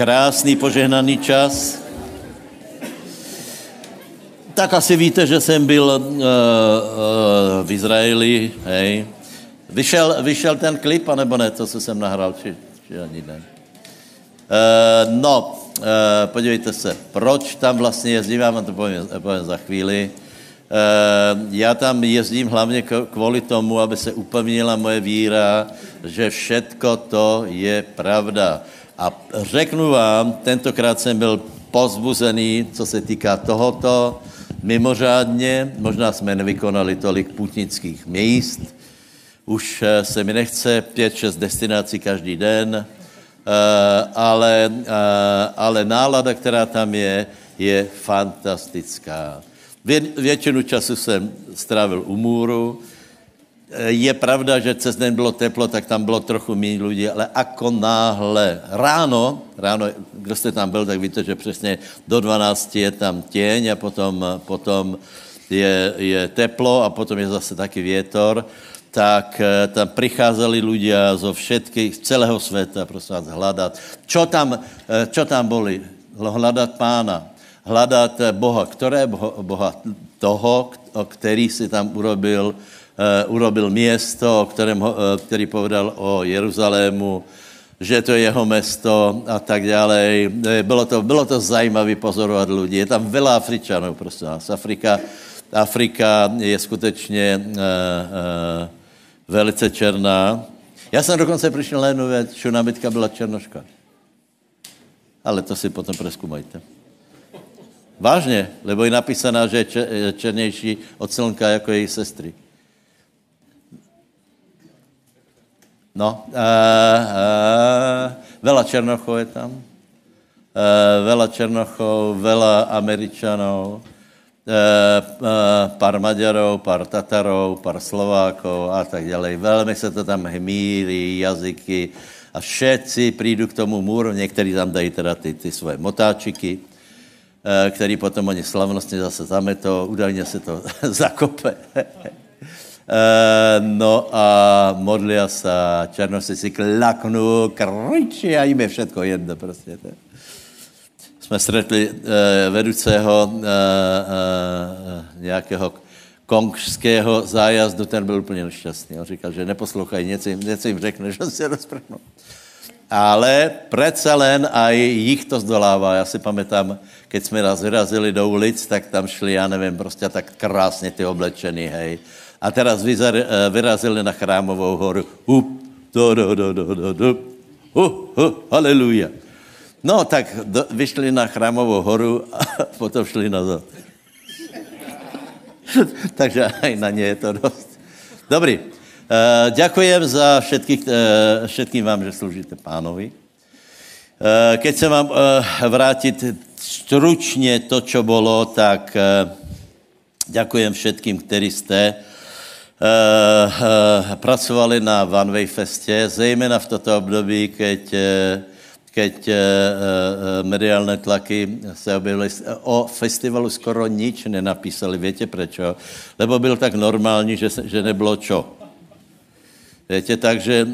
krásný požehnaný čas. Tak asi víte, že jsem byl uh, uh, v Izraeli, hej. Vyšel, vyšel ten klip, anebo ne, to, co jsem nahrál, či, či ani ne. Uh, no, uh, podívejte se, proč tam vlastně jezdím, já vám to povím, povím za chvíli. Uh, já tam jezdím hlavně kvůli tomu, aby se upevnila moje víra, že všetko to je pravda. A řeknu vám, tentokrát jsem byl pozbuzený, co se týká tohoto, mimořádně, možná jsme nevykonali tolik putnických míst, už eh, se mi nechce pět, šest destinací každý den, eh, ale, eh, ale nálada, která tam je, je fantastická. Vě, většinu času jsem strávil u můru, je pravda, že cez den bylo teplo, tak tam bylo trochu méně lidí, ale ako náhle ráno, ráno, kdo jste tam byl, tak víte, že přesně do 12 je tam těň a potom, potom je, je teplo a potom je zase taky větor, tak eh, tam přicházeli ľudia zo všetkých, z celého světa, prosím vás, hledat. Čo tam, eh, čo tam boli? Hledat pána, hledat Boha. Které boha? Toho, který si tam urobil urobil město, kterém, uh, který povedal o Jeruzalému, že to je jeho město a tak dále. Bylo to, bylo to zajímavé pozorovat lidi. Je tam veľa Afričanů, prostě nás. Afrika, Afrika je skutečně uh, uh, velice černá. Já jsem dokonce přišel na jednu věc, že nábytka byla černoška. Ale to si potom preskumajte. Vážně, lebo je napísaná, že je černější od slnka jako její sestry. No, uh, uh, veľa Černochov je tam, uh, veľa Černochov, veľa Američanov, uh, uh, pár Maďarov, pár Tatarov, pár Slovákov a tak dále. Velmi se to tam hmírí, jazyky a všetci přijdu k tomu můru, někteří tam dají teda ty, ty svoje motáčiky, který potom oni slavnostně zase zametou, údajně se to zakope. Uh, no a modlia sa, černosi si klaknú, kričí a jim je všetko jedno prostě. To. Jsme stretli uh, vedoucího uh, uh, nějakého kongského zájazdu, ten byl úplně nešťastný. On říkal, že neposlouchají, něco jim, něco jim řekne, že se rozprchnou. Ale přece len aj jich to zdolává. Já si pamätám, keď jsme raz vyrazili do ulic, tak tam šli, já nevím, prostě tak krásně ty oblečený, hej a teraz eh, vyrazili na chrámovou horu. Hup, do, do, do, do, do, do. Hu, haleluja. No, tak do, vyšli na chrámovou horu a potom šli nazad. Takže aj na ně je to dost. Dobrý. Uh, ďakujem za všetkých, uh, všetkým vám, že sloužíte pánovi. Uh, keď se mám uh, vrátit stručně to, čo bylo, tak uh, ďakujem všetkým, kteří jste uh, uh, pracovali na One Way Festě, zejména v toto období, keď, uh, keď mediálne tlaky se objevily. O festivalu skoro nič nenapísali. Větě prečo? Lebo byl tak normální, že, že nebylo čo. Víte, takže,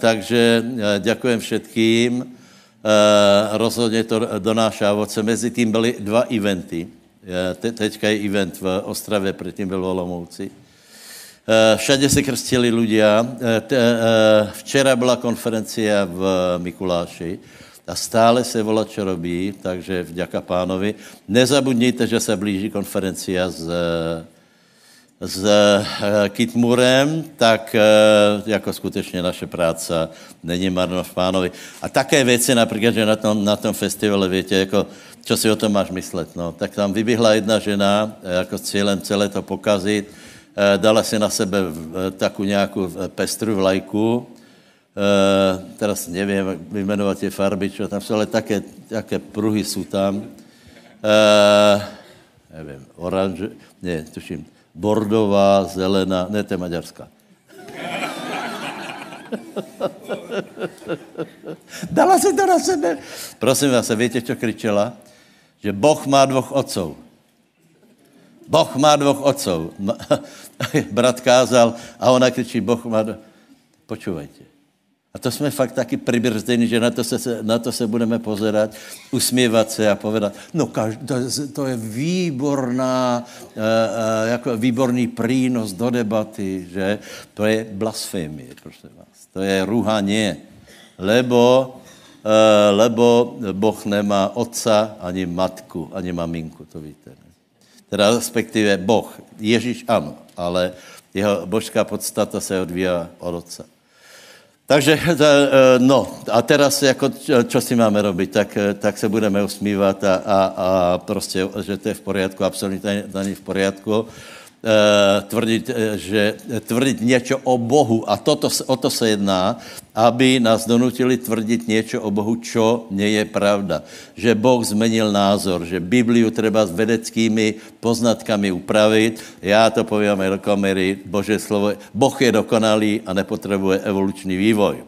takže děkujem všetkým. Rozhodně to donáša ovoce. Mezi tím byly dva eventy. Te, teďka je event v Ostravě, předtím byl v Olomouci. Eh, všade se krstili ľudia. Eh, eh, včera byla konferencia v Mikuláši a stále se volá, čo robí, takže vďaka pánovi. Nezabudněte, že se blíží konferencia s, s Kitmurem, tak jako skutečně naše práce není marno v pánovi. A také věci, například, že na tom, na tom festivale, větě, jako, čo si o tom máš myslet, no, tak tam vyběhla jedna žena, jako s cílem celé to pokazit, dala si na sebe eh, takovou nějakou eh, pestru vlajku, teraz nevím vyjmenovat ty farby, čo tam jsou, ale také, také pruhy jsou tam. nevím, oranž, ne, tuším, bordová, zelená, ne, to je maďarská. Dala si to na sebe. Prosím vás, víte, co kričela? Že Boh má dvoch otců. Boh má dvoch otců. Brat kázal a ona kričí, Boh má... Počúvajte. A to jsme fakt taky přibrzdení, že na to se, na to se budeme pozerat, usmívat se a povedat, no každ, to, to je výborná, uh, uh, jako výborný prínos do debaty, že to je blasfémie, prosím vás. To je ruhaně, lebo, uh, lebo Boh nemá otca, ani matku, ani maminku, to víte. Ne? Teda respektive Boh, Ježíš ano, ale jeho božská podstata se odvíja od otca. Takže, eh, no, a teraz, jako, čo si máme robiť, tak, eh, tak se budeme usmívat a, a, a prostě, že to je v poriadku, absolutně to není v poriadku. Eh, tvrdit, eh, že tvrdit něco o Bohu, a toto, o to se jedná, aby nás donutili tvrdit něco o Bohu, čo nie je pravda. Že Boh zmenil názor, že Bibliu treba s vedeckými poznatkami upravit. Já to povím do kamery, Bože slovo, Boh je dokonalý a nepotřebuje evoluční vývoj.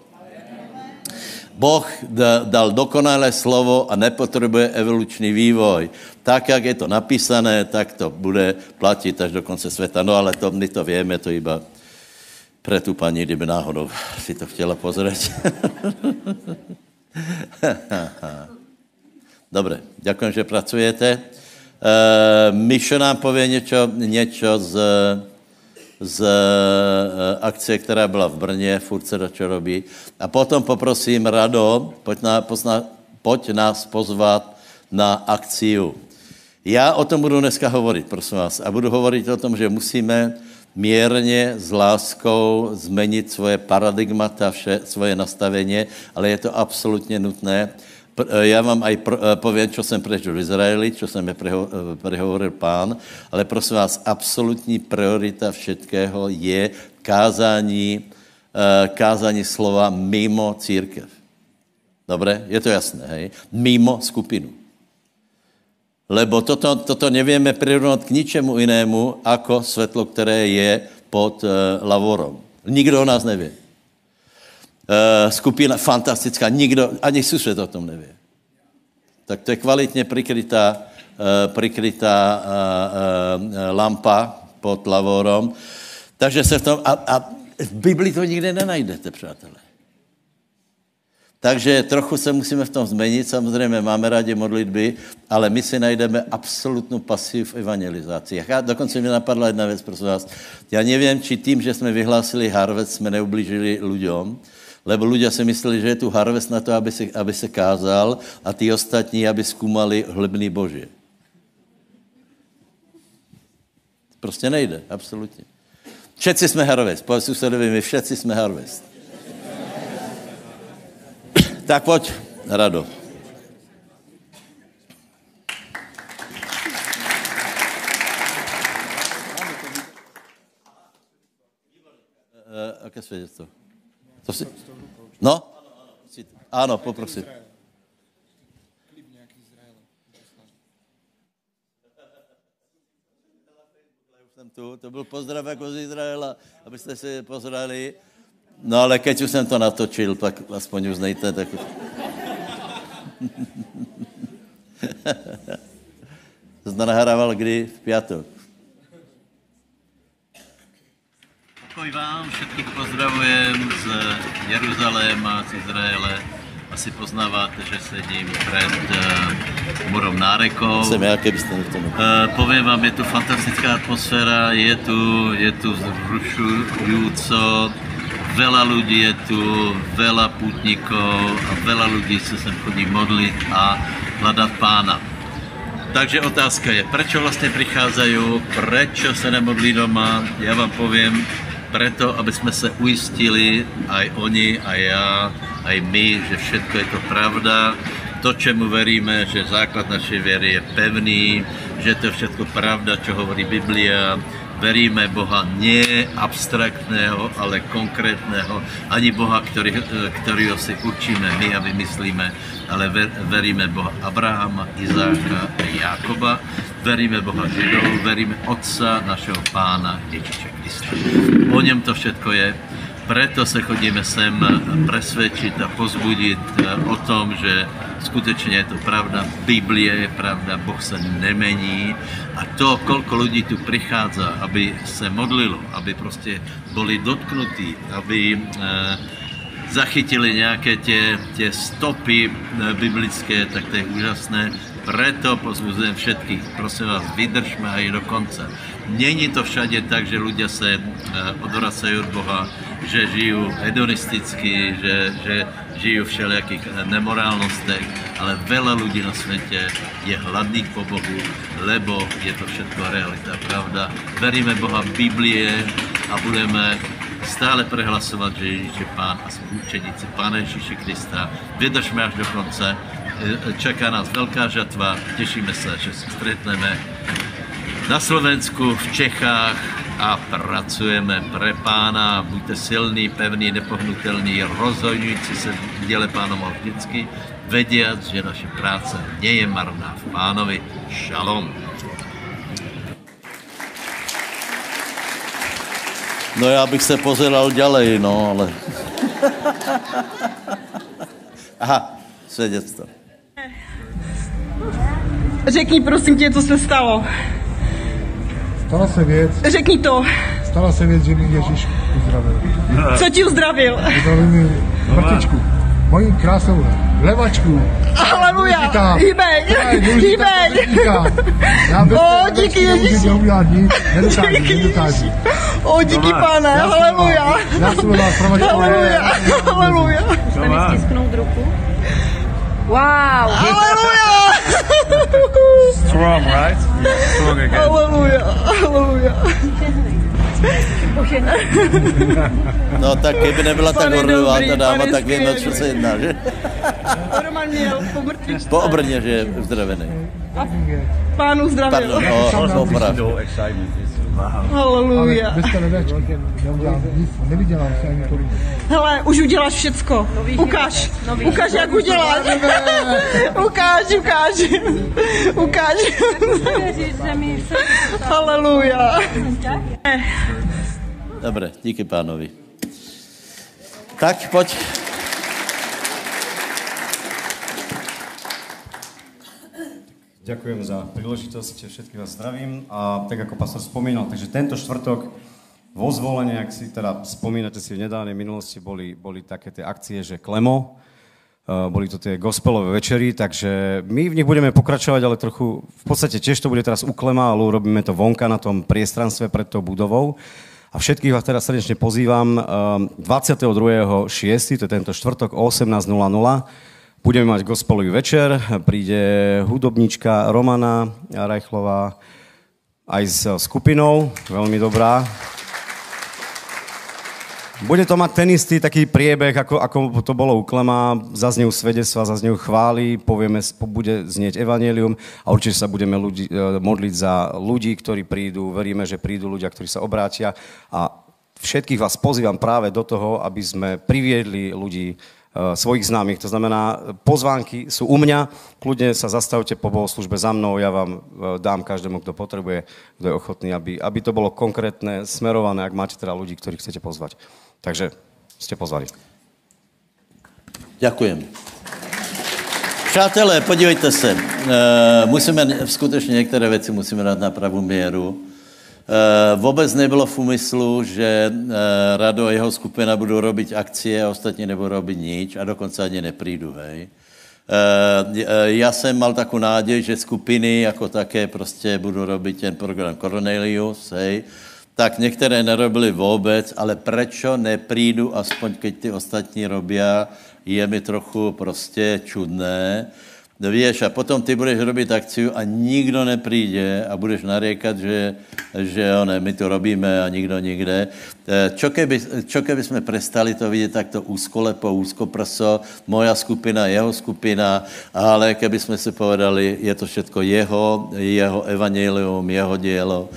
Boh dal dokonalé slovo a nepotřebuje evoluční vývoj tak, jak je to napísané, tak to bude platit až do konce světa. No ale to, my to víme, to iba pre tu paní, kdyby náhodou si to chtěla pozrieť. Dobre, ďakujem, že pracujete. E, Mišo nám pově něco, něco z, z e, akce, která byla v Brně, furt se čo robí. A potom poprosím Rado, pojď, na, pozna, pojď nás pozvat na akciu. Já o tom budu dneska hovorit, prosím vás. A budu hovorit o tom, že musíme mírně s láskou změnit svoje paradigmata, vše, svoje nastavení, ale je to absolutně nutné. Eh, já vám aj eh, povím, co jsem prežil v Izraeli, co jsem preho, eh, prehovoril pán, ale prosím vás, absolutní priorita všetkého je kázání, kázání slova mimo církev. Dobré? Je to jasné, hej? Mimo skupinu. Lebo toto, toto nevieme prirovnat k ničemu jinému, ako svetlo, které je pod uh, lavorom. Nikdo o nás nevě. Uh, skupina fantastická, nikdo, ani sused o tom nevě. Tak to je kvalitně prikrytá, uh, prikrytá uh, uh, lampa pod lavorom. Takže se v tom, a, a v Biblii to nikde nenajdete, přátelé. Takže trochu se musíme v tom změnit, samozřejmě máme rádi modlitby, ale my si najdeme absolutnou pasiv v evangelizaci. Já, dokonce mi napadla jedna věc, prosím vás. Já nevím, či tím, že jsme vyhlásili harvest, jsme neublížili lidem, lebo ľudia si mysleli, že je tu harvest na to, aby se, aby se kázal a ty ostatní, aby zkumali hlebný Boží. Prostě nejde, absolutně. Všetci jsme harvest, povedz susedovi, my všetci jsme harvest. Tak pojď, Rado. Uh, aké svědectvo? To si... No? Ano, poprosím. tu, to byl pozdrav jako z Izraela, abyste si pozrali. No ale keď už jsem to natočil, tak aspoň uznejte. Tak... to nahrával kdy? V pátek. Pokoj vám, všetkých pozdravujem z Jeruzaléma, z Izraele. Asi poznáváte, že sedím před uh, murom nárekov. Jsem já, kebyste to uh, Povím vám, je tu fantastická atmosféra, je tu, je tu vzrušujúco, Veľa ľudí je tu, veľa putníkov a veľa ľudí se sem chodí modlit a hledat pána. Takže otázka je, prečo vlastně přicházají, prečo se nemodlí doma? Já vám povím, preto, aby jsme se ujistili, aj oni, aj já, aj my, že všetko je to pravda, to, čemu veríme, že základ našej věry je pevný, že to je všetko pravda, čo hovorí Biblia, veríme Boha nie abstraktného, ale konkrétného, ani Boha, ktorý, ktorýho si učíme my a vymyslíme, ale ver, veríme Boha Abrahama, Izáka a Jákoba, veríme Boha Židov, veríme Otca našeho Pána Ježíše Krista. O něm to všetko je preto se chodíme sem presvědčit a pozbudit eh, o tom, že skutečně je to pravda, Biblie je pravda, Boh se nemení a to, kolko lidí tu přichází, aby se modlilo, aby prostě byli dotknutí, aby eh, zachytili nějaké tě, tě stopy biblické, tak to je úžasné. Preto pozbuzujem všetkých, prosím vás, vydržme aj do konce. Není to všade tak, že ľudia se odvracají od Boha, že žijú hedonisticky, že, že žijú v všelijakých nemorálnostech, ale veľa ľudí na světě je hladných po Bohu, lebo je to všetko realita, pravda. Veríme Boha Biblie a budeme stále prehlasovat, že Ježíš je Pán a jsme učeníci Pána Ježíše Krista. Vydržme až do konce. Čeká nás velká žatva. Těšíme se, že se stretneme na Slovensku, v Čechách a pracujeme pre pána. Buďte silný, pevný, nepohnutelný, rozhodující se v děle pánom vždycky, vědět, že naše práce nie je marná v pánovi. Šalom. No já bych se pozeral ďalej, no, ale... Aha, svěděctvo. Řekni prosím tě, co se stalo. Stala se věc, Řekni to. stala se věc, že mi Ježíš uzdravil. Co ti uzdravil? Uzdravil mi vrtičku, moji krásnou levačku. Aleluja. Důležitá. Hýbej. Hýbej. vrtíka. Já bez O, díky Ježíši. neudělat nic, nedokážu, Díky nedokážu. O, díky pane. Jsem Aleluja. vás- Já jsem vás provačoval. Aleluja. Aleluja. Můžeme stisknout ruku? Wow! Aleluja. Strong, right? Strong again. Aleluja. Aleluja. No tak kdyby nebyla tak horlivá ta dáma, tak víme, skvělý. co se jedná, že? Roman měl po mrtvých Po obrně, že je uzdravený. Pán uzdravil. Pardon, o, oprav. No excitement. It's, wow. Aleluja. Bez nic, nevydělám se ani korunu. Hele, už uděláš všecko. Ukáž. Ukáž, jak uděláš. Ukáž, ukáž. Ukáž. Věříš, že mi se Aleluja. Dobré, díky pánovi. Tak, pojď. Ďakujem za príležitosť, všetkých vás zdravím. A tak ako pastor spomínal, takže tento štvrtok vo zvolenie, ak si teda spomínate si v nedávnej minulosti, boli, boli také tie akcie, že Klemo, Uh, boli to tie gospelové večery, takže my v nich budeme pokračovať, ale trochu, v podstate tiež to bude teraz u Klema, ale urobíme to vonka na tom priestranstve pred tou budovou. A všetkých vás teraz srdečne pozývam. Uh, 22.6., to je tento štvrtok o 18.00, Budeme mať gospelový večer, príde hudobníčka Romana Rajchlová aj s skupinou, veľmi dobrá. Bude to mať ten istý taký priebeh, ako, ako to bolo u Klema. Zaznejú svedectva, zaznejú chvály, povieme, bude znieť evanelium a určite sa budeme ľudí, e, modliť za ľudí, ktorí prídu. Veríme, že prídu ľudia, ktorí sa obrátia a všetkých vás pozývam práve do toho, aby sme priviedli ľudí svojich známych. To znamená, pozvánky sú u mňa, kľudne sa zastavte po bohoslužbe za mnou, ja vám e, dám každému, kto potrebuje, kto je ochotný, aby, aby to bolo konkrétne, smerované, ak máte teda ľudí, ktorých chcete pozvať. Takže ste pozvali. Děkujem. Přátelé, podívejte se, e, musíme skutečně některé věci musíme dát na pravou míru. E, vůbec nebylo v úmyslu, že e, Rado a jeho skupina budou robiť akcie a ostatní nebudou robiť nič a dokonce ani neprídu, hej. E, já jsem mal takovou náděj, že skupiny jako také prostě budou robiť ten program Cornelius, hej, tak některé nerobili vůbec, ale prečo neprídu, aspoň keď ty ostatní robia, je mi trochu prostě čudné. Víš, a potom ty budeš robit akciu a nikdo nepríde a budeš narékat, že, že one, my to robíme a nikdo nikde. Čo keby, čo keby jsme prestali to vidět takto úzkolepo, úzkoprso, moja skupina, jeho skupina, ale keby jsme si povedali, je to všetko jeho, jeho evangelium, jeho dielo,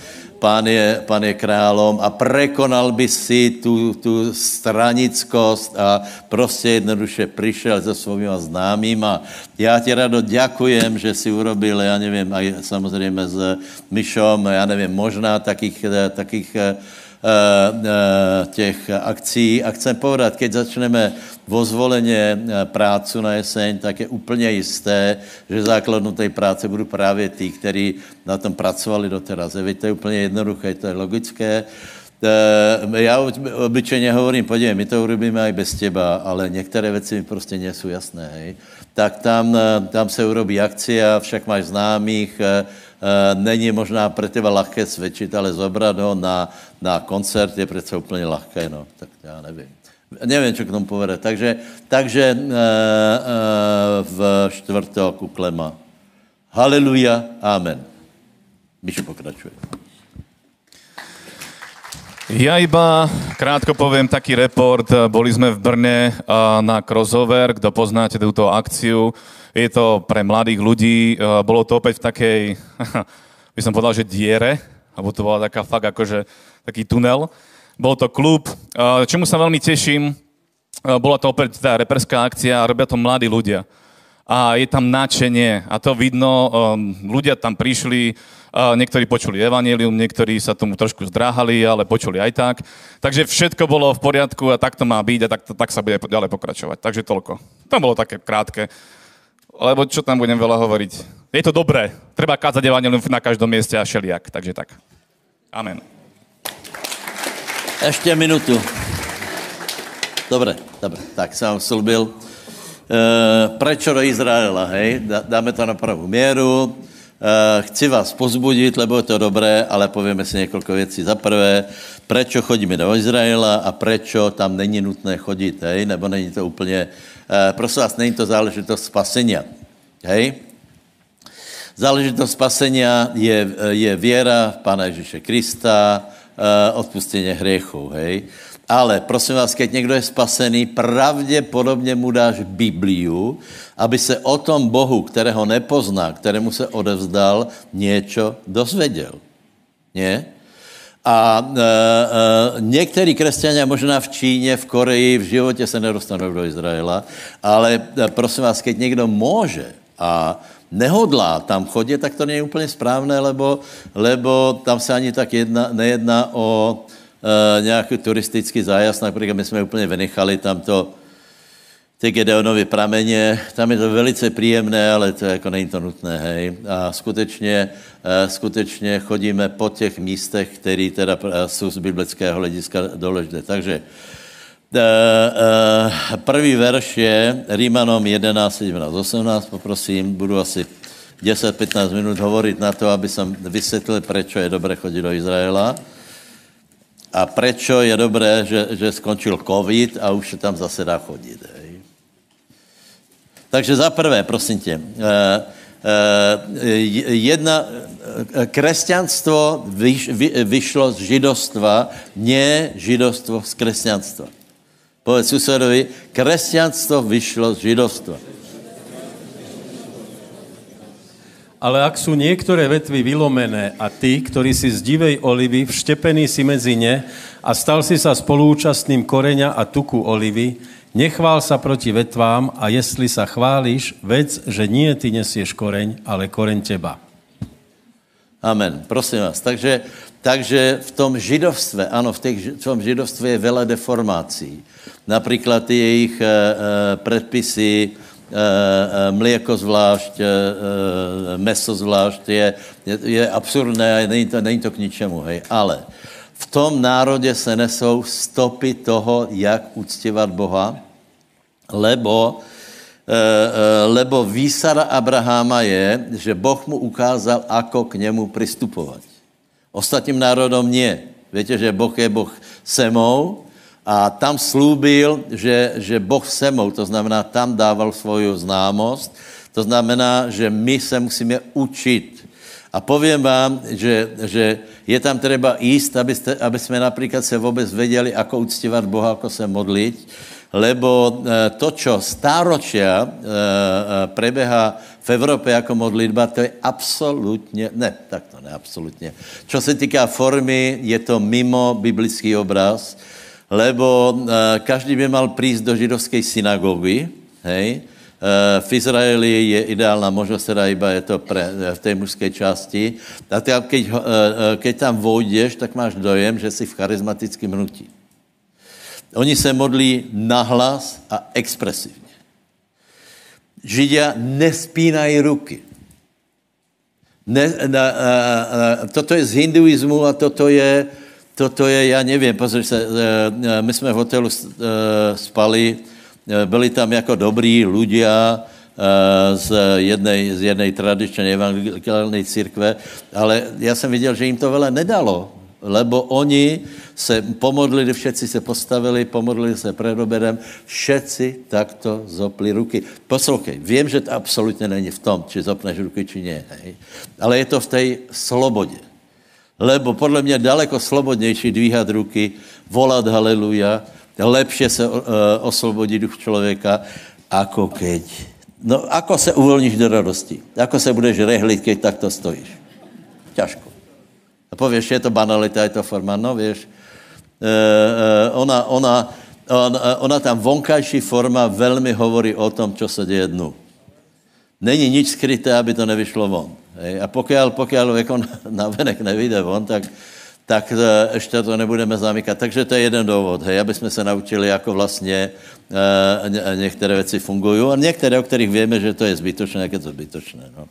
pán je, pán je králom a prekonal by si tu, tu stranickost a prostě jednoduše přišel se svými známýma. Já ti rado děkujem, že si urobil, já nevím, aj samozřejmě s Myšom, já nevím, možná takých, takých těch akcí. A chcem povedat, keď začneme vo zvoleně prácu na jeseň, tak je úplně jisté, že základnou té práce budou právě tí, kteří na tom pracovali doteraz. Víte, to je úplně jednoduché, to je logické. Eh, Já oby- obyčejně hovorím, podívej, my to urobíme i bez těba, ale některé věci mi prostě nejsou jasné, hej. Tak tam, eh, tam se urobí akcia, však máš známých, eh, eh, není možná pro teba lahké svědčit, ale zobrat ho na, na koncert je přece úplně lahké, no, tak já nevím. Nevím, co k tomu povede. Takže, takže uh, uh, v čtvrtok u Klema. Haleluja, amen. Míšo pokračuje. Ja iba krátko poviem taký report. Boli sme v Brne na crossover, kto poznáte túto akciu. Je to pre mladých ľudí. A, Bolo to opäť v takej, by som povedal, že diere, alebo to bola taká fakt akože taký tunel. Bol to klub, a, čemu sa veľmi teším. A, Bola to opäť tá reperská akcia a robia to mladí ľudia a je tam nadšenie a to vidno, ľudia tam prišli, niektorí počuli evanelium, niektorí sa tomu trošku zdráhali, ale počuli aj tak. Takže všetko bolo v poriadku a tak to má byť a tak, tak sa bude ďalej pokračovať. Takže toľko. To bolo také krátke. Lebo čo tam budem veľa hovoriť? Je to dobré. Treba kázať evanelium na každom mieste a šeliak. Takže tak. Amen. Ještě minutu. Dobre, dobre, tak jsem vám slúbil. E, prečo do Izraela, hej? Dá- Dáme to na pravou míru. E, chci vás pozbudit, lebo je to dobré, ale povieme si několik věcí. Za prvé, prečo chodíme do Izraela a prečo tam není nutné chodit, hej? Nebo není to úplně, e, prosím vás, není to záležitost spasenia, hej? Záležitost spasenia je, je věra v Pána Ježíše Krista, eh, odpustení hriechů, hej. Ale prosím vás, keď někdo je spasený, pravděpodobně mu dáš Bibliu, aby se o tom Bohu, kterého nepozná, kterému se odevzdal, něco dozvěděl. Nie? A e, e, některý křesťané možná v Číně, v Koreji, v životě se nedostanou do Izraela, ale e, prosím vás, keď někdo může a nehodlá tam chodit, tak to není úplně správné, lebo, lebo tam se ani tak jedna, nejedná o nějaký turistický zájazd, například my jsme úplně vynechali tam to, ty Gedeonovy prameně, tam je to velice příjemné, ale to jako není to nutné, hej. A skutečně, eh, skutečně chodíme po těch místech, které teda eh, jsou z biblického hlediska důležité. Takže eh, eh, první verš je Rímanom 11, 17, 18, poprosím, budu asi 10-15 minut hovorit na to, aby jsem vysvětlil, proč je dobré chodit do Izraela a prečo je dobré, že, že skončil covid a už se tam zase dá chodit. Hej. Takže za prvé, prosím tě, eh, eh, jedna, eh, křesťanstvo vyš, vy, vyšlo z židovstva, ne židovstvo z křesťanstva. Povedz susedovi, křesťanstvo vyšlo z židovstva. Ale ak sú niektoré vetvy vylomené a ty, ktorý si z divej olivy, vštepený si medzi ne a stal si sa spolúčastným koreňa a tuku olivy, nechvál sa proti vetvám a jestli sa chválíš, vec, že nie ty nesieš koreň, ale koreň teba. Amen. Prosím vás. Takže, takže v tom židovstve, ano, v, těch, v tom židovstve je veľa deformací. Například ty jejich e, e, predpisy, e, mléko zvlášť, e, e, meso zvlášť, je, je, je absurdné a není to, není to k ničemu, hej. Ale v tom národě se nesou stopy toho, jak uctívat Boha, lebo, lebo výsada Abraháma je, že Boh mu ukázal, ako k němu přistupovat. Ostatním národom nie. Víte, že Boh je Boh semou a tam slúbil, že, že Boh semou, to znamená, tam dával svoju známost, to znamená, že my se musíme učit. A povím vám, že, že je tam třeba jíst, abyste, aby jsme například se vůbec věděli, ako uctívat Boha, ako se modlit, lebo eh, to, čo stáročia eh, eh, preběhá v Evropě jako modlitba, to je absolutně, ne, tak to ne absolutně. Čo se týká formy, je to mimo biblický obraz, lebo každý by mal prísť do židovské synagogy, hej, v Izraeli je ideálna možnost, teda iba je to pre, v té mužské části. A ty, keď, keď tam vojdeš, tak máš dojem, že jsi v charizmatickém hnutí. Oni se modlí nahlas a expresivně. Židia nespínají ruky. Ne, na, a, a, toto je z hinduismu a toto je, to, to je, já nevím, pozri se, eh, my jsme v hotelu eh, spali, eh, byli tam jako dobrý ľudia z jednej, z jednej tradičné evangelikální církve, ale já jsem viděl, že jim to vele nedalo, lebo oni se pomodlili, všetci se postavili, pomodlili se před obědem, všetci takto zopli ruky. Poslouchej, vím, že to absolutně není v tom, či zopneš ruky, či ne, hej? ale je to v té slobodě. Lebo podle mě daleko slobodnější dvíhat ruky, volat haleluja, lepše se uh, oslobodí duch člověka, ako keď. No, ako se uvolníš do radosti? Ako se budeš rehlit, keď takto stojíš? Ťažko. A pověš, je to banalita, je to forma, no víš, uh, uh, ona, ona, ona, ona tam vonkajší forma velmi hovorí o tom, co se děje dnu. Není nič skryté, aby to nevyšlo von. A pokud, pokud jako na venek nevyjde von, tak, tak e, ještě to nebudeme zamykat. Takže to je jeden důvod, hej, aby jsme se naučili, jako vlastně e, některé věci fungují a některé, o kterých víme, že to je zbytočné, jak je to zbytočné. No.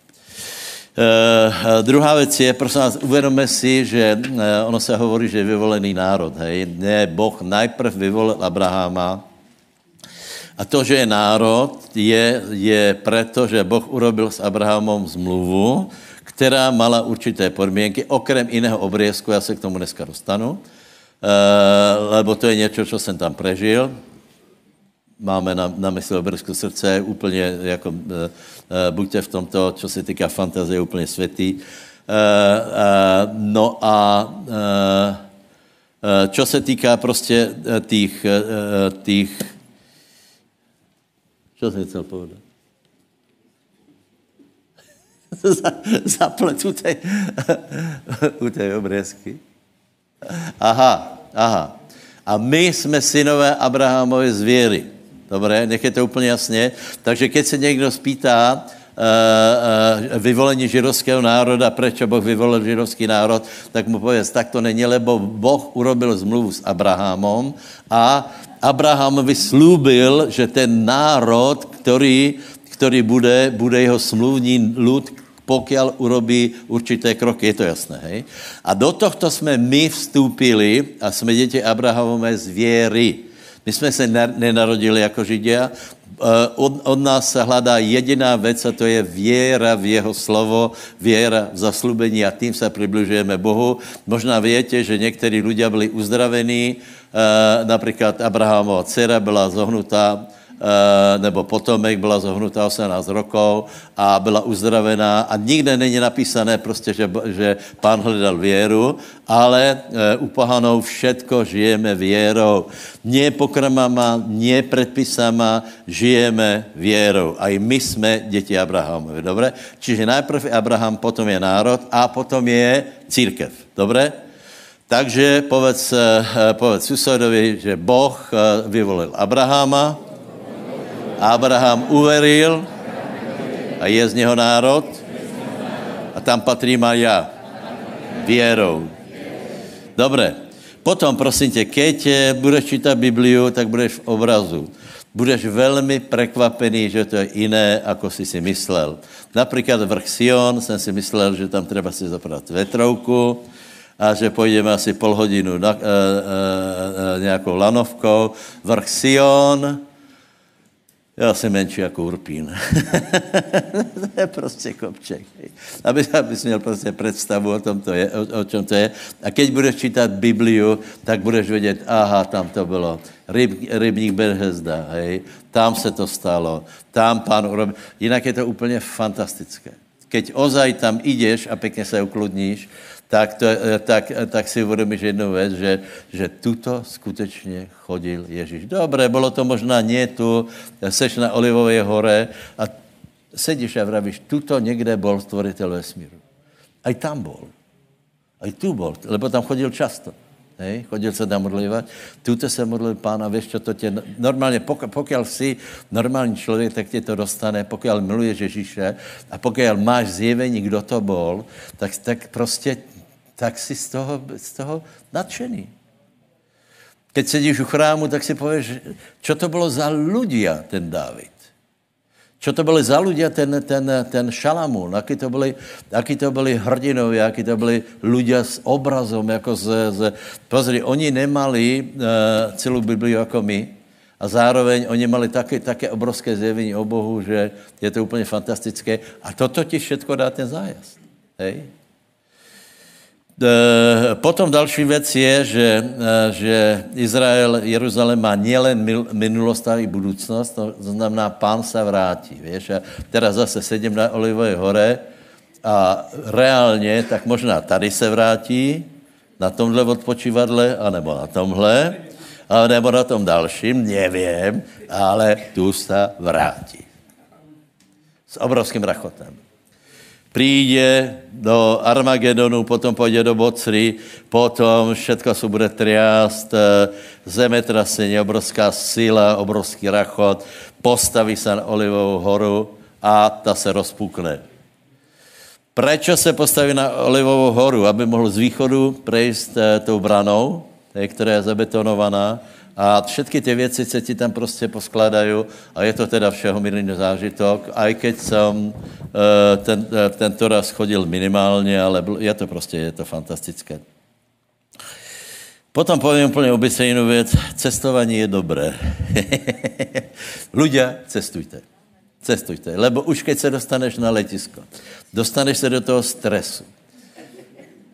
E, druhá věc je, prosím vás, uvědomme si, že ono se hovorí, že je vyvolený národ. Hej. Ne, Boh najprv vyvolil Abraháma, a to, že je národ, je, je proto, že Boh urobil s Abrahamom zmluvu, která mala určité podmínky, okrem jiného obrězku, já se k tomu dneska dostanu, e, lebo to je něco, co jsem tam prežil. Máme na, na mysli obrysku srdce, úplně jako, e, e, buďte v tomto, co se týká fantazie, úplně světý. No a e, čo se týká prostě těch, těch co jsi chcel povedat? Zaplet u té, u té obrázky. Aha, aha. A my jsme synové Abrahamovi z věry. Dobré, nech je to úplně jasně. Takže keď se někdo spýtá, vyvolení židovského národa, proč Boh vyvolil židovský národ, tak mu pověz, tak to není, lebo Boh urobil zmluvu s Abrahamom a Abraham vyslúbil, že ten národ, který, který bude, bude jeho smluvní lud, pokiaľ urobí určité kroky, je to jasné, hej? A do tohto jsme my vstoupili a jsme děti Abrahamové z věry. My jsme se nenarodili jako Židia, eh, od, od nás se hledá jediná věc a to je věra v jeho slovo, věra v zaslubení a tím se přibližujeme Bohu. Možná větě, že někteří lidé byli uzdravení, Eh, například Abrahamova dcera byla zohnutá, eh, nebo potomek byla zohnutá 18 rokov a byla uzdravená a nikde není napísané prostě, že, že pán hledal věru, ale eh, u pohanou všetko žijeme věrou. Nie pokrmama, nie předpisama, žijeme věrou. A i my jsme děti Abrahamovi, dobré? Čiže najprv je Abraham, potom je národ a potom je církev, dobré? Takže povedz, eh, povedz susedovi, že Boh eh, vyvolil Abrahama, Abraham uveril a je z něho národ a tam patří má já. Věrou. Dobré. Potom, prosím tě, keď budeš čítat Bibliu, tak budeš v obrazu. Budeš velmi prekvapený, že to je jiné, ako si si myslel. Například vrch Sion jsem si myslel, že tam treba si zaprat vetrovku, a že pojdeme asi pol hodinu na, e, e, e, nějakou lanovkou. Vrch Sion, já jsem menší jako Urpín. to je prostě kopček. Aby, abys měl prostě představu o, tom to je, o, o čem to je. A keď budeš čítat Bibliu, tak budeš vědět, aha, tam to bylo. Ryb, rybník Berhezda, hej. Tam se to stalo. Tam pán urobil. Jinak je to úplně fantastické. Keď ozaj tam ideš a pěkně se ukludníš, tak, to, eh, tak, eh, tak si uvědomíš jednu věc, že, že tuto skutečně chodil Ježíš. Dobré, bylo to možná nie tu, seš na Olivové hore a sedíš a vravíš, tuto někde bol stvoritel vesmíru. Aj tam bol. Aj tu bol, lebo tam chodil často. Hej, chodil se tam modlívat. Tuto se modlil pána, víš, čo to tě... Normálně, pokud, pokud jsi normální člověk, tak tě to dostane, pokud miluješ Ježíše a pokud máš zjevení, kdo to bol, tak, tak prostě tak si z toho, z toho nadšený. Keď sedíš u chrámu, tak si pověš, čo to bylo za ľudia, ten Dávid. Čo to byli za ľudia, ten, ten, ten Šalamún, aký to byli, aký to byli hrdinovia, aký to byli ľudia s obrazom, jako z, z... Pozri, oni nemali uh, celú Bibliu jako my, a zároveň oni mali také, také obrovské zjevení o Bohu, že je to úplně fantastické. A toto ti všetko dá ten zájazd. Hej? E, potom další věc je, že, e, že Izrael, Jeruzalém má nielen minulost, ale i budoucnost, to znamená, pán se vrátí, víš, a teraz zase sedím na Olivové hore a reálně, tak možná tady se vrátí, na tomhle odpočívadle, anebo na tomhle, nebo na tom dalším, nevím, ale tu se vrátí. S obrovským rachotem přijde do Armagedonu, potom půjde do Bocry, potom všetko se bude triást, eh, zemetrasení, obrovská síla, obrovský rachot, postaví se na Olivovou horu a ta se rozpukne. Prečo se postaví na Olivovou horu? Aby mohl z východu prejsť eh, tou branou, která je zabetonovaná, a všetky ty věci se ti tam prostě poskladají a je to teda všeho milý zážitok, aj keď jsem eh, ten, eh, tento raz chodil minimálně, ale je to prostě, je to fantastické. Potom povím úplně obyčejnou věc. Cestování je dobré. Ľudia, cestujte. Cestujte. Lebo už keď se dostaneš na letisko, dostaneš se do toho stresu,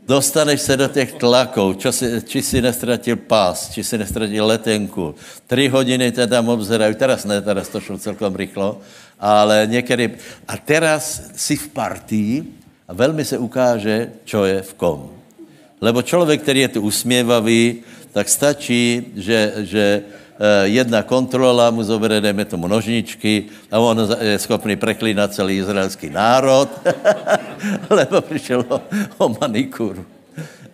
Dostaneš se do těch tlaků, čo si, či si nestratil pás, či si nestratil letenku. Tři hodiny te tam obzerají, teraz ne, teraz to šlo celkom rychlo, ale někdy... A teraz si v partii a velmi se ukáže, čo je v kom. Lebo člověk, který je tu usměvavý, tak stačí, že, že jedna kontrola mu zobere, dejme tomu nožničky a on je schopný preklínat celý izraelský národ, lebo přišel o, o manikuru.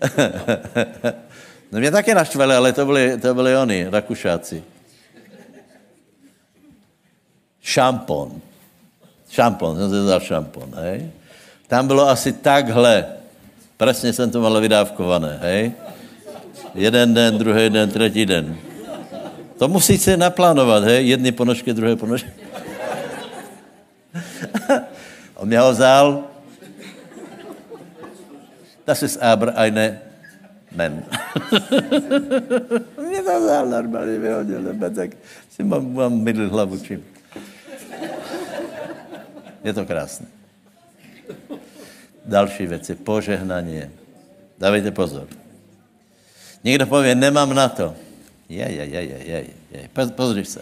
no mě také naštvali, ale to byli, to byli oni, Rakušáci. Šampon. Šampon, jsem se vzal šampon, hej. Tam bylo asi takhle. Přesně jsem to mal vydávkované, hej. Jeden den, druhý den, třetí den. To musíte naplánovat, hej? Jedny ponožky, druhé ponožky. On mě ho vzal. Das ist aber eine men. mě to vzal normálně, vyhodil, nebo tak si mám, mám mydl hlavu čím. Je to krásné. Další věci, požehnání. Dávejte pozor. Někdo pově, nemám na to. Je, je, je, je, je, je. Pozri se.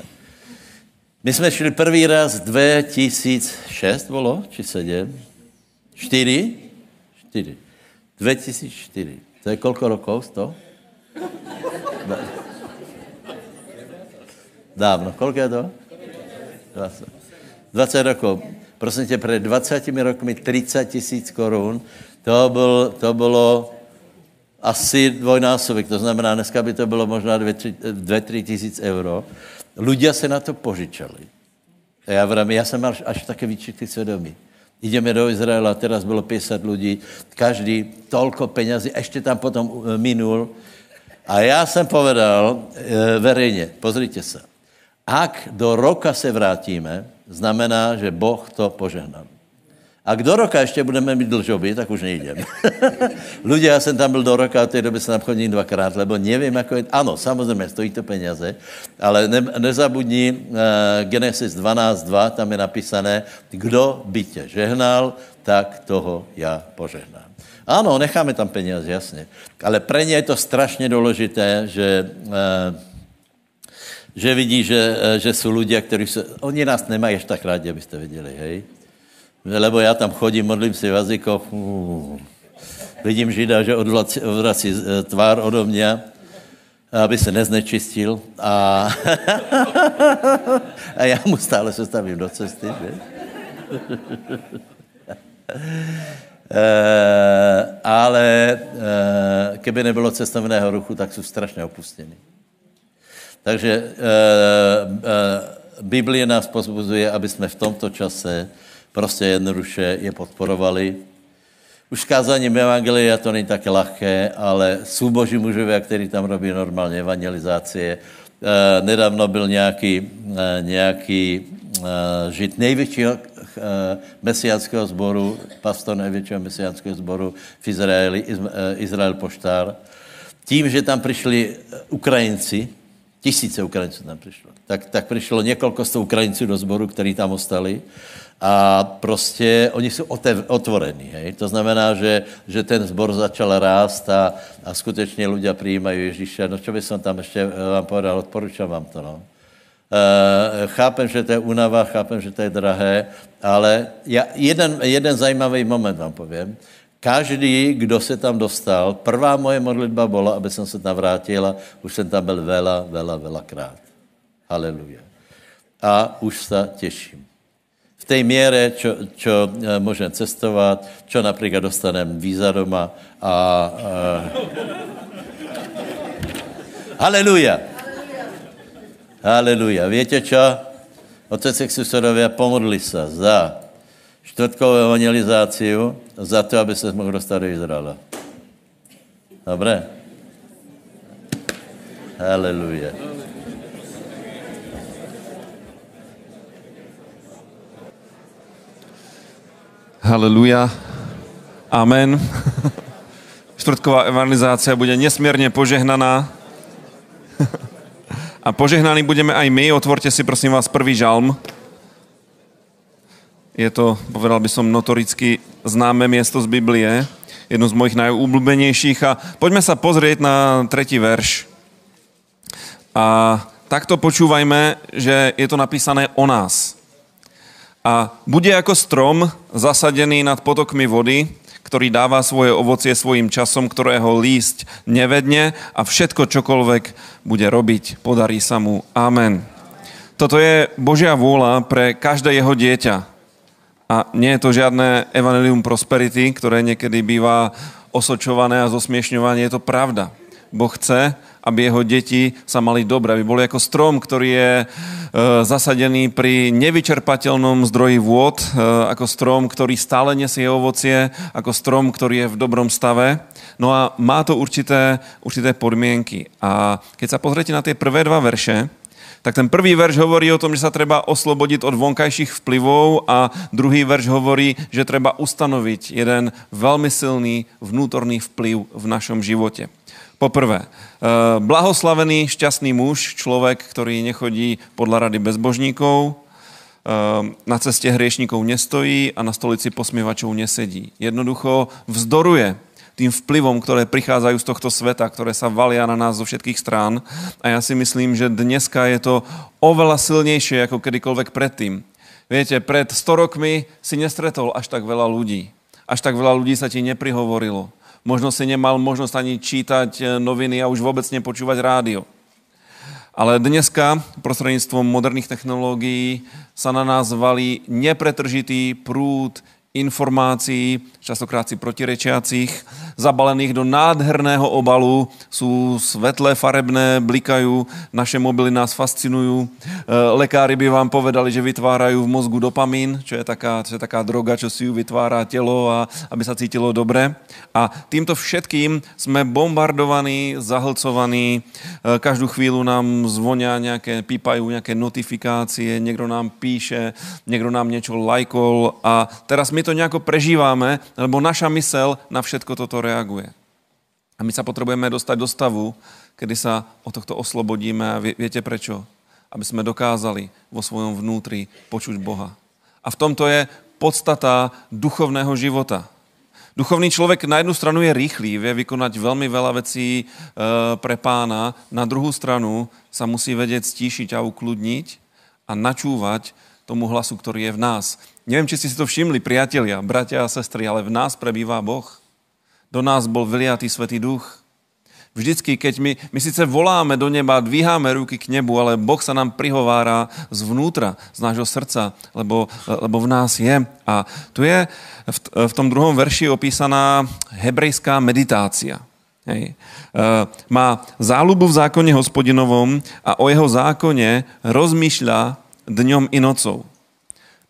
My jsme šli první raz 2006, bylo? Či 7? 4? 4. 2004. To je kolko rokov to? Dávno. Kolik je to? 20. 20 rokov. Prosím tě, před 20 rokmi 30 tisíc korun, to, byl, to bylo asi dvojnásobek, to znamená, dneska by to bylo možná 2-3 tisíc euro. Ľudia se na to požičali. A já vrám, já jsem až, až také výčity svědomí. Jdeme do Izraela, teraz bylo 50 lidí, každý tolko penězí, ještě tam potom eh, minul. A já jsem povedal e, veřejně, pozrite se, ak do roka se vrátíme, znamená, že Boh to požehnal. A do roka ještě budeme mít dlžoby, tak už nejdem. Ľudia, já jsem tam byl do roka, a té doby se tam dvakrát, lebo nevím, jako je... Ano, samozřejmě, stojí to peněze, ale ne, nezabudni uh, Genesis 12.2, tam je napísané, kdo by tě žehnal, tak toho já požehnám. Ano, necháme tam peněze, jasně. Ale pro ně je to strašně důležité, že, uh, že vidí, že, uh, že jsou lidé, kteří se... Oni nás nemají až tak rádi, abyste viděli, hej? Lebo já tam chodím, modlím si v jazykoch, vidím Žida, že odvrací, odvrací eh, tvár ode mě, aby se neznečistil. A, a já mu stále se stavím do cesty. Že? e, ale e, keby nebylo cestovného ruchu, tak jsou strašně opustěni. Takže e, e, Biblie nás pozbuzuje, aby jsme v tomto čase prostě jednoduše je podporovali. Už kázáním Evangelia to není také lehké, ale jsou boží mužové, kteří tam robí normálně evangelizácie. E, nedávno byl nějaký, e, nějaký e, žít největšího eh, mesiánského sboru, pastor největšího mesiánského sboru v Izraeli, eh, Izrael Poštár, tím, že tam přišli eh, Ukrajinci, tisíce Ukrajinců tam přišlo, tak, tak přišlo několik sto Ukrajinců do sboru, kteří tam ostali a prostě oni jsou otev, otvorení. Hej? To znamená, že, že ten zbor začal rást a, a skutečně lidé přijímají Ježíše. No čo by som tam ještě vám povedal, odporučám vám to. No. Uh, chápem, že to je únava, chápem, že to je drahé, ale já, jeden, jeden zajímavý moment vám povím. Každý, kdo se tam dostal, prvá moje modlitba byla, aby jsem se tam vrátila, už jsem tam byl vela, vela, vela krát. Haleluja. A už se těším. V té míře, čo, čo eh, cestovat, čo například dostaneme víza doma a... a... Haleluja. Haleluja. Víte čo? Otec Exusorovia, pomodli se za čtvrtkovou evangelizáciu, za to, aby se mohl dostat do Izraela. Dobré? Haleluja. Haleluja. Amen. Štvrtková evangelizácia bude nesmierne požehnaná. A požehnaní budeme aj my. Otvorte si prosím vás prvý žalm. Je to, povedal by som, notoricky známe miesto z Biblie. Jedno z mojich najúblbenejších. A poďme sa pozrieť na tretí verš. A takto počúvajme, že je to napísané o nás. A bude ako strom zasadený nad potokmi vody, ktorý dáva svoje ovocie svojim časom, ktorého lísť nevedne a všetko čokoľvek bude robiť, podarí sa mu. Amen. Toto je Božia vôľa pre každé jeho dieťa. A nie je to žiadne evangelium prosperity, ktoré niekedy býva osočované a zosmiešňované. Je to pravda. Boh chce, aby jeho deti sa mali dobre, aby boli ako strom, ktorý je e, zasadený pri nevyčerpateľnom zdroji vôd, e, ako strom, ktorý stále nesie ovocie, ako strom, ktorý je v dobrom stave. No a má to určité, určité podmienky. A keď sa pozriete na tie prvé dva verše, tak ten prvý verš hovorí o tom, že sa treba oslobodiť od vonkajších vplyvov a druhý verš hovorí, že treba ustanoviť jeden veľmi silný vnútorný vplyv v našom živote. Poprvé, eh, blahoslavený, šťastný muž, človek, ktorý nechodí podľa rady bezbožníkov, eh, na ceste hriešníkov nestojí a na stolici posmievačov nesedí. Jednoducho vzdoruje tým vplyvom, ktoré prichádzajú z tohto sveta, ktoré sa valia na nás zo všetkých strán. A ja si myslím, že dneska je to oveľa silnejšie ako kedykoľvek predtým. Viete, pred 100 rokmi si nestretol až tak veľa ľudí. Až tak veľa ľudí sa ti neprihovorilo možno si nemal možnosť ani čítať eh, noviny a už vôbec nepočúvať rádio. Ale dneska prostredníctvom moderných technológií sa na nás valí nepretržitý prúd informácií, častokrát si protirečiacich, zabalených do nádherného obalu, sú svetlé, farebné, blikajú, naše mobily nás fascinujú. E, lekári by vám povedali, že vytvárajú v mozgu dopamín, čo je taká, čo je taká droga, čo si ju vytvára telo, a, aby sa cítilo dobre. A týmto všetkým sme bombardovaní, zahlcovaní, e, každú chvíľu nám zvonia nejaké, pípajú nejaké notifikácie, niekto nám píše, niekto nám niečo lajkol a teraz my to nejako prežíváme, lebo naša mysel na všetko toto reaguje. A my sa potrebujeme dostať do stavu, kedy sa o tohto oslobodíme a viete prečo? Aby sme dokázali vo svojom vnútri počuť Boha. A v tomto je podstata duchovného života. Duchovný človek na jednu stranu je rýchly, vie vykonať veľmi veľa vecí e, pre pána, na druhou stranu sa musí vedieť stíšiť a ukludniť a načúvať tomu hlasu, ktorý je v nás. Neviem, či si to všimli, priatelia, bratia a sestry, ale v nás prebývá Boh. Do nás bol vyliatý Svetý Duch. Vždycky, keď my, my síce voláme do neba, dvíháme ruky k nebu, ale Boh sa nám prihovára zvnútra, z nášho srdca, lebo, lebo v nás je. A tu je v, v tom druhom verši opísaná hebrejská meditácia. Hej. E, má záľubu v zákone hospodinovom a o jeho zákone rozmýšľa dňom i nocou.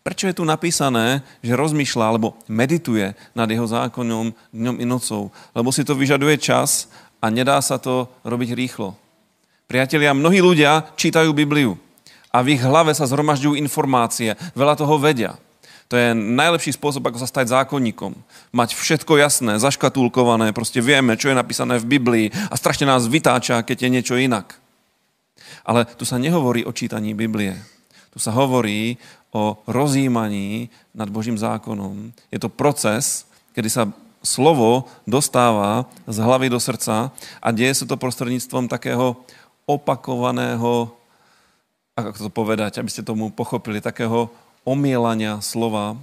Prečo je tu napísané, že rozmýšľa alebo medituje nad jeho zákonom dňom i nocou? Lebo si to vyžaduje čas a nedá sa to robiť rýchlo. Priatelia, mnohí ľudia čítajú Bibliu, a v ich hlave sa zhromažďujú informácie, veľa toho vedia. To je najlepší spôsob, ako sa stať zákonníkom. Mať všetko jasné, zaškatulkované, proste vieme, čo je napísané v Biblii a strašne nás vytáča, keď je niečo inak. Ale tu sa nehovorí o čítaní Biblie. Tu sa hovorí o rozjímaní nad Božím zákonom. Je to proces, kedy sa slovo dostáva z hlavy do srdca a deje sa to prostredníctvom takého opakovaného, ako to povedať, aby ste tomu pochopili, takého omielania slova,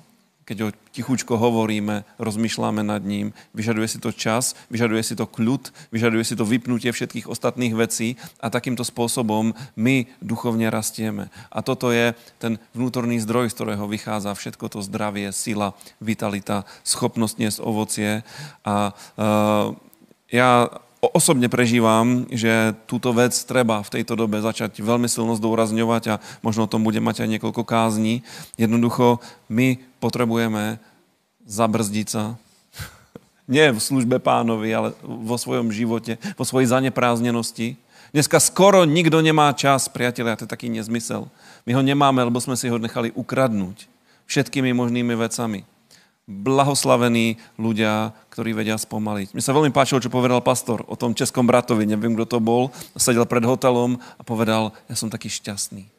keď ho tichučko hovoríme, rozmýšľame nad ním, vyžaduje si to čas, vyžaduje si to kľud, vyžaduje si to vypnutie všetkých ostatných vecí a takýmto spôsobom my duchovne rastieme. A toto je ten vnútorný zdroj, z ktorého vychádza všetko to zdravie, sila, vitalita, schopnosť niesť ovocie. A uh, ja osobne prežívam, že túto vec treba v tejto dobe začať veľmi silno zdôrazňovať a možno o tom bude mať aj niekoľko kázní. Jednoducho, my potrebujeme zabrzdiť sa. Nie v službe pánovi, ale vo svojom živote, vo svojej zanepráznenosti. Dneska skoro nikto nemá čas, priatelia, to je taký nezmysel. My ho nemáme, lebo sme si ho nechali ukradnúť všetkými možnými vecami blahoslavení ľudia, ktorí vedia spomaliť. Mne sa veľmi páčilo, čo povedal pastor o tom českom bratovi, neviem, kto to bol, sedel pred hotelom a povedal, ja som taký šťastný.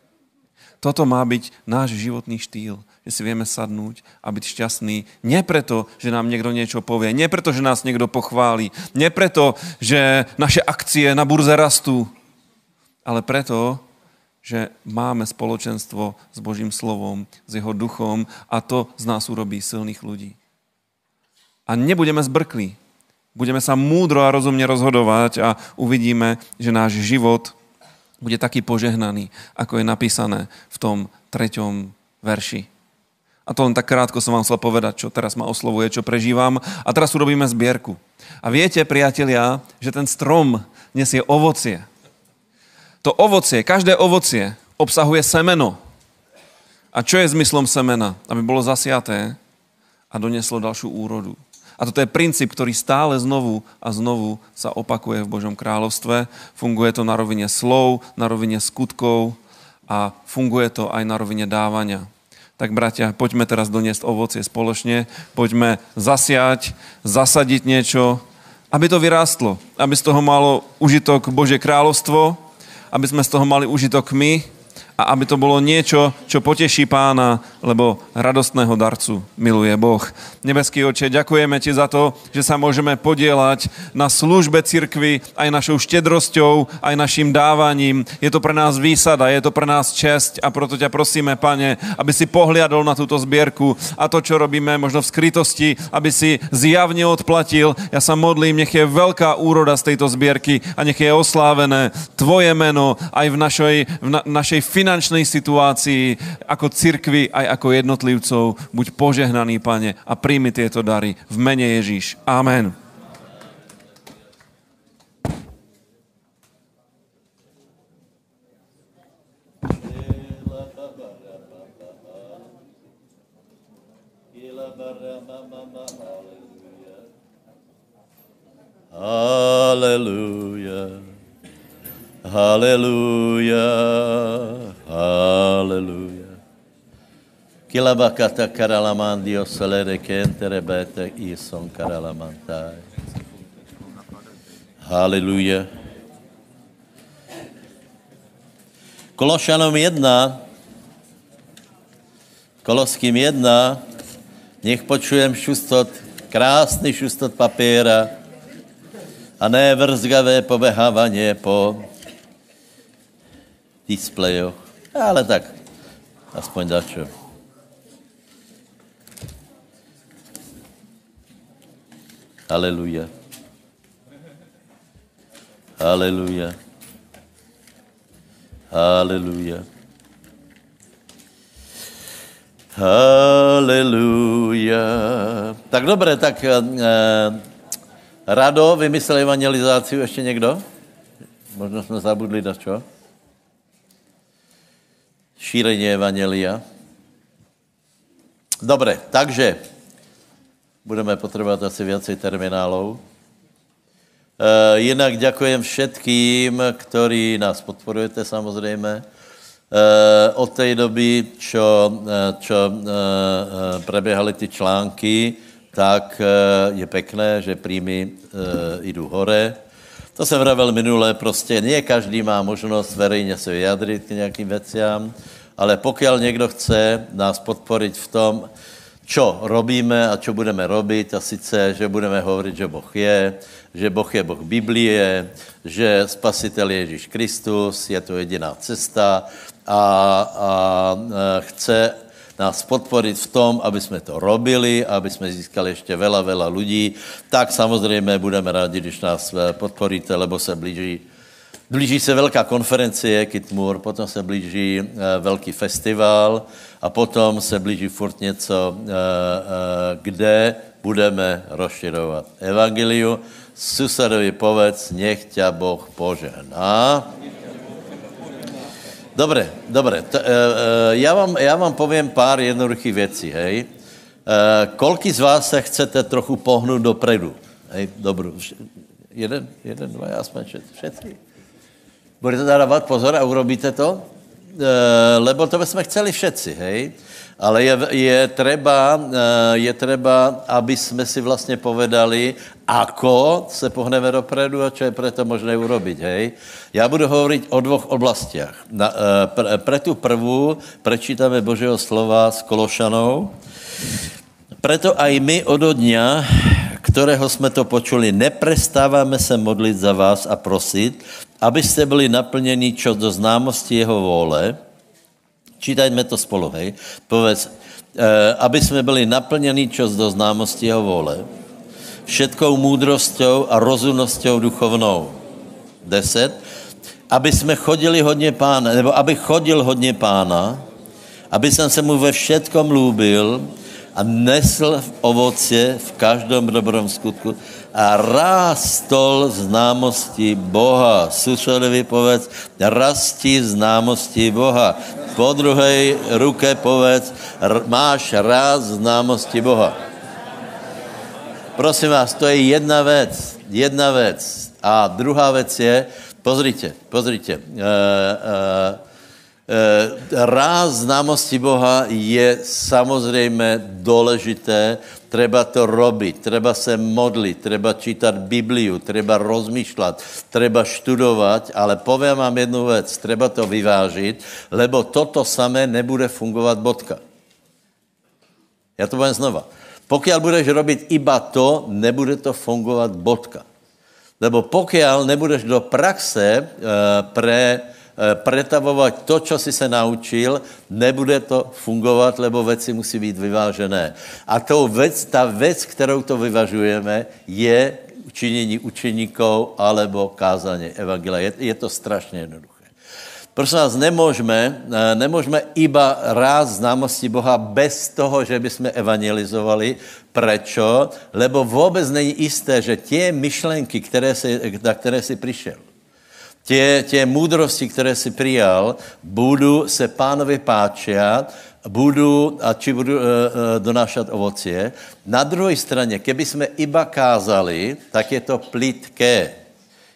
Toto má byť náš životný štýl, že si vieme sadnúť a byť šťastný. Nie preto, že nám niekto niečo povie, nie preto, že nás niekto pochváli, nie preto, že naše akcie na burze rastú, ale preto, že máme spoločenstvo s Božím slovom, s jeho duchom a to z nás urobí silných ľudí. A nebudeme zbrklí. Budeme sa múdro a rozumne rozhodovať a uvidíme, že náš život bude taký požehnaný, ako je napísané v tom treťom verši. A to len tak krátko som vám chcel povedať, čo teraz ma oslovuje, čo prežívam. A teraz urobíme zbierku. A viete, priatelia, že ten strom nesie ovocie. To ovocie, každé ovocie obsahuje semeno. A čo je zmyslom semena? Aby bolo zasiaté a doneslo dalšiu úrodu. A toto je princíp, ktorý stále znovu a znovu sa opakuje v Božom kráľovstve. Funguje to na rovine slov, na rovine skutkov a funguje to aj na rovine dávania. Tak bratia, poďme teraz doniesť ovocie spoločne, poďme zasiať, zasadiť niečo, aby to vyrástlo, aby z toho malo užitok Božie kráľovstvo, aby sme z toho mali užitok my a aby to bolo niečo, čo poteší pána, lebo radostného darcu miluje Boh. Nebeský oče, ďakujeme ti za to, že sa môžeme podielať na službe cirkvi aj našou štedrosťou, aj našim dávaním. Je to pre nás výsada, je to pre nás čest a proto ťa prosíme, pane, aby si pohliadol na túto zbierku a to, čo robíme možno v skrytosti, aby si zjavne odplatil. Ja sa modlím, nech je veľká úroda z tejto zbierky a nech je oslávené tvoje meno aj v našej, v na, našej finančnej finančnej situácii, ako cirkvi, aj ako jednotlivcov. Buď požehnaný, pane, a príjmi tieto dary v mene Ježíš. Amen. Hallelujah. Hallelujah. Hallelujah. Kilabakata karalamandio salere kentere bete ison karalamantai. Hallelujah. Kološanom 1, Koloským 1, nech počujem šustot, krásný šustot papíra a ne vrzgavé pobehávanie po displejoch. Ale tak, aspoň dačo. Aleluja. Aleluja. Aleluja. Aleluja. Tak dobré, tak eh, Rado vymyslel evangelizaci ještě někdo? Možná jsme zabudli na čo? Šíření Evangelia. Dobre, takže budeme potřebovat asi viacej terminálů. E, jinak děkujem všetkým, ktorí nás podporujete samozřejmě. od té doby, čo, eh, čo eh, eh, preběhaly ty články, tak eh, je pekné, že príjmy eh, jdou hore. To jsem vravel minule, prostě nie každý má možnost verejně se vyjadřit k nějakým veciám, ale pokud někdo chce nás podporit v tom, čo robíme a čo budeme robit, a sice, že budeme hovorit, že Boh je, že Boh je Boh Biblie, že spasitel je Ježíš Kristus, je to jediná cesta a, a e, chce nás podporit v tom, aby jsme to robili, aby jsme získali ještě vela, vela lidí, tak samozřejmě budeme rádi, když nás e, podporíte, lebo se blíží Blíží se velká konferencie Kitmur, potom se blíží e, velký festival a potom se blíží furt něco, e, e, kde budeme rozširovat evangeliu. Susedovi povedz, nech tě Boh požehná. Dobre, dobre. T, e, e, já, vám, já vám povím pár jednoduchých věcí, hej. E, kolky z vás se chcete trochu pohnout dopredu? Hej, dobrou. Jeden, jeden, dva, já jsme všetci. Budete dávat pozor a urobíte to? E, lebo to jsme chceli všetci, hej. Ale je, je, treba, je treba, aby jsme si vlastně povedali, ako se pohneme dopredu a čo je preto možné urobiť, hej. Já budu hovorit o dvoch oblastiach. Na, pre, pre tu prvú prečítame Božího slova s Kološanou. Preto aj my od dňa, kterého jsme to počuli, neprestáváme se modlit za vás a prosit, abyste byli naplněni čo do známosti jeho vůle, Čítajme to spolu, hej. Povedz, e, aby jsme byli naplněni čas do známosti jeho vole, všetkou múdrostou a rozumnostou duchovnou. Deset. Aby jsme chodili hodně pána, nebo aby chodil hodně pána, aby jsem se mu ve všetkom lúbil a nesl v ovoce v každém dobrom skutku a rástol známosti Boha. Susedovi povedz, rastí známosti Boha. Po druhé ruke povedz, máš rád známosti Boha. Prosím vás, to je jedna věc, jedna věc. A druhá věc je, pozrite, pozrite, uh, uh, ráz známosti Boha je samozřejmě důležité, treba to robiť, treba se modlit, treba čítat Bibliu, treba rozmýšlet, treba študovat, ale povím vám jednu věc, treba to vyvážit, lebo toto samé nebude fungovat bodka. Já to povím znova. Pokud budeš robit iba to, nebude to fungovat bodka. Lebo pokud nebudeš do praxe uh, pre Eh, pretavovat to, co jsi se naučil, nebude to fungovat, lebo věci musí být vyvážené. A tou věc, ta věc, kterou to vyvažujeme, je učinění učeníků alebo kázání evangelia. Je, je to strašně jednoduché. Prosím vás, nemůžeme, eh, nemůžeme iba ráz známosti Boha bez toho, že bychom evangelizovali. Prečo? Lebo vůbec není jisté, že tě myšlenky, které si, na které si přišel, tě, tě moudrosti, které si přijal, budu se pánovi páčet, budu, a či budu uh, uh, donášat ovocie. Na druhé straně, keby jsme iba kázali, tak je to plitké.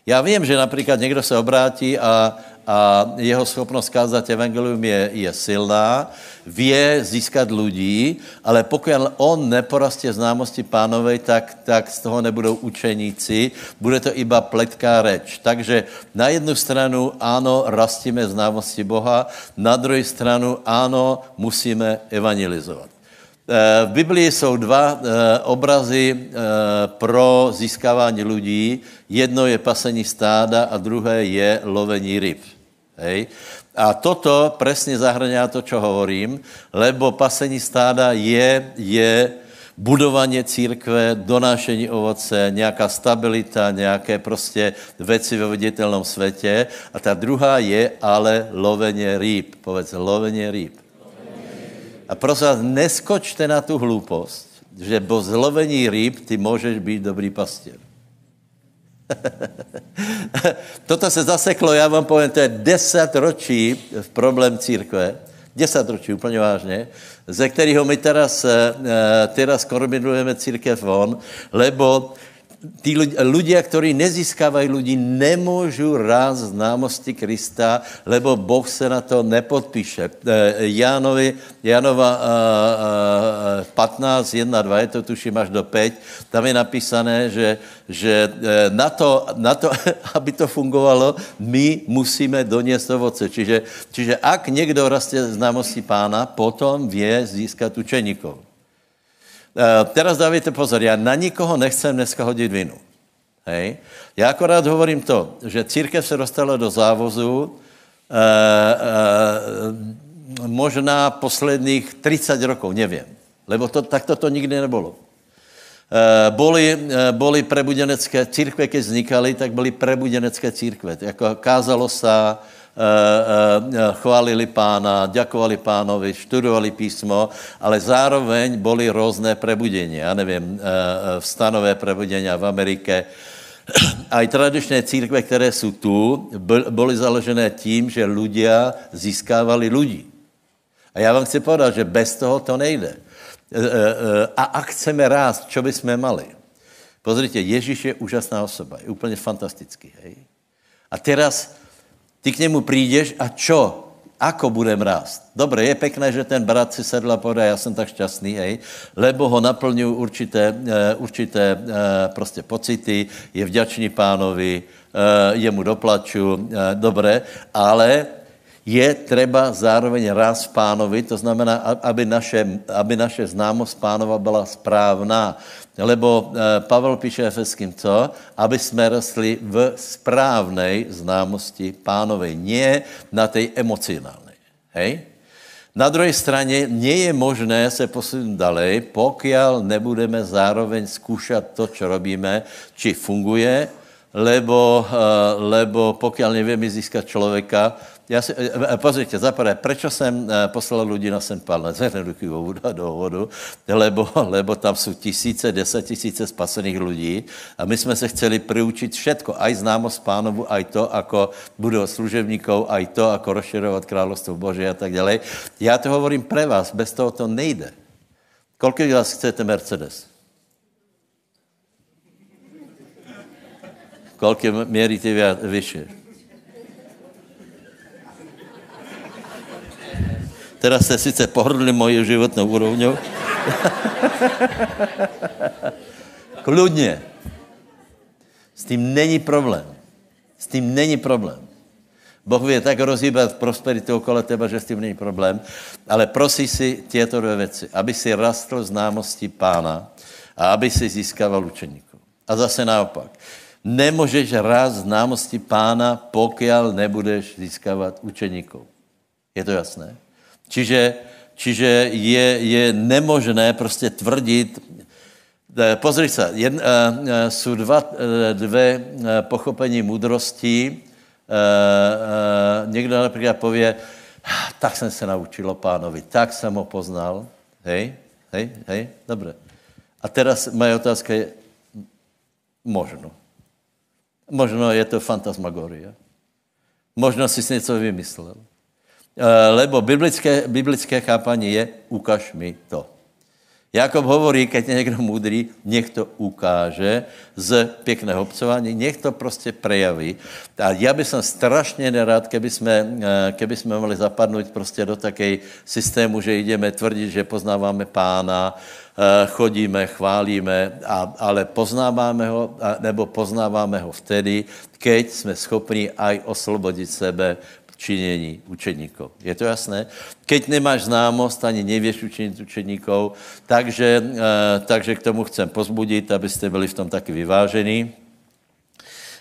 Já vím, že například někdo se obrátí a, a jeho schopnost kázat evangelium je, je silná, vě získat lidí, ale pokud on neporastě známosti pánovej, tak, tak z toho nebudou učeníci, bude to iba pletká reč. Takže na jednu stranu ano, rastíme známosti Boha, na druhou stranu ano, musíme evangelizovat. Eh, v Biblii jsou dva eh, obrazy eh, pro získávání lidí. Jedno je pasení stáda a druhé je lovení ryb. Hej. A toto presne zahrania to, čo hovorím, lebo pasení stáda je, je budovanie církve, donášení ovoce, nějaká stabilita, nějaké prostě věci ve viditelnom světě. A ta druhá je ale loveně rýb. Povedz, loveně rýb. A prosím vás, neskočte na tu hloupost, že po zlovení rýb ty můžeš být dobrý pastěr. Toto se zaseklo, já vám povím, to je deset ročí v problém církve, deset ročí, úplně vážně, ze kterého my teraz, eh, teraz korbinujeme církev von, lebo tí ľudia, ktorí nezískávají ľudí, nemôžu ráz známosti Krista, lebo Boh se na to nepodpíše. Eh, Jánovi, Jánova uh, 15, 1, 2, je to tuším až do 5, tam je napísané, že, že eh, na to, na to, aby to fungovalo, my musíme doniesť ovoce. Čiže, čiže ak někdo rastie známosti pána, potom vie získat učeníkov. Uh, teraz dávajte pozor, já na nikoho nechcem dneska hodit vinu. Hej. Já akorát hovorím to, že církev se dostala do závozu uh, uh, možná posledních 30 rokov, nevím. Lebo to, takto to nikdy nebylo. Uh, boli, uh, boli prebudenecké církve, keď vznikaly, tak byly prebudenecké církve. Jako kázalo Eh, eh, chválili pána, ďakovali pánovi, študovali písmo, ale zároveň boli různé prebudení. Já nevím, eh, vstanové prebudenia v Amerike, aj tradičné církve, které jsou tu, byly založené tím, že ľudia získávali ľudí. A já vám chci povedat, že bez toho to nejde. A ak chceme rást, čo by jsme mali? Pozrite, Ježíš je úžasná osoba, je úplně fantastický. Hej? A teraz ty k němu přijdeš a čo? Ako budem rást? Dobre, je pekné, že ten brat si sedl a povedal, já jsem tak šťastný, hej, lebo ho naplňují určité, uh, určité uh, prostě pocity, je vďačný pánovi, uh, jemu doplaču, dobré, ale je třeba zároveň ráz pánovi, to znamená, aby naše, aby naše známost pánova byla správná. Lebo eh, Pavel píše Efeským co? Aby jsme rostli v správnej známosti pánovej, nie na tej emocionálnej. Hej? Na druhé straně nie je možné se posunout dalej, pokiaľ nebudeme zároveň zkoušet to, co robíme, či funguje, lebo, eh, lebo pokiaľ nevieme získat člověka, já si, eh, eh, pozrite, zaprvé, prečo jsem poslal lidi na St. Paul, do vodu, lebo, lebo tam jsou tisíce, deset tisíce spasených lidí a my jsme se chceli priučit všetko, aj známost pánovu, aj to, ako budou služebníkov, aj to, ako rozširovat královstvo Bože a tak dále. Já to hovorím pre vás, bez toho to nejde. Kolik vás chcete Mercedes? Kolik měříte vyšší? Teraz jste sice pohrdli mojí životnou úrovňou. Kludně. S tím není problém. S tím není problém. Boh vie tak rozhýbat prosperitu okolo teba, že s tím není problém, ale prosí si těto dvě věci, aby si rastl známosti pána a aby si získával učeníků. A zase naopak. Nemůžeš rád známosti pána, pokud nebudeš získávat učeníků. Je to jasné? Čiže, čiže je, je nemožné prostě tvrdit, eh, pozri se, jen, uh, jsou dva, dvě pochopení moudrosti. Někdo například pově, tak jsem se naučil pánovi, tak jsem ho poznal. Hej, hej, hej, dobré. A teraz moje otázka je, možno. Možno je to fantasmagoria. Možno si něco vymyslel. Eh, lebo biblické, biblické chápání je, ukaž mi to. Jakob hovorí, keď je někdo můdrý, nech to ukáže z pěkného obcování, nech to prostě prejaví. A já bych som strašně nerad, keby jsme, eh, keby jsme mohli zapadnout prostě do takej systému, že jdeme tvrdit, že poznáváme pána, Eh, chodíme, chválíme, a, ale poznáváme ho, nebo poznáváme ho vtedy, keď jsme schopni aj oslobodit sebe činění učeníkov. Je to jasné? Keď nemáš známost, ani nevěš učinit učeníkov, takže, eh, takže k tomu chcem pozbudit, abyste byli v tom taky vyvážení.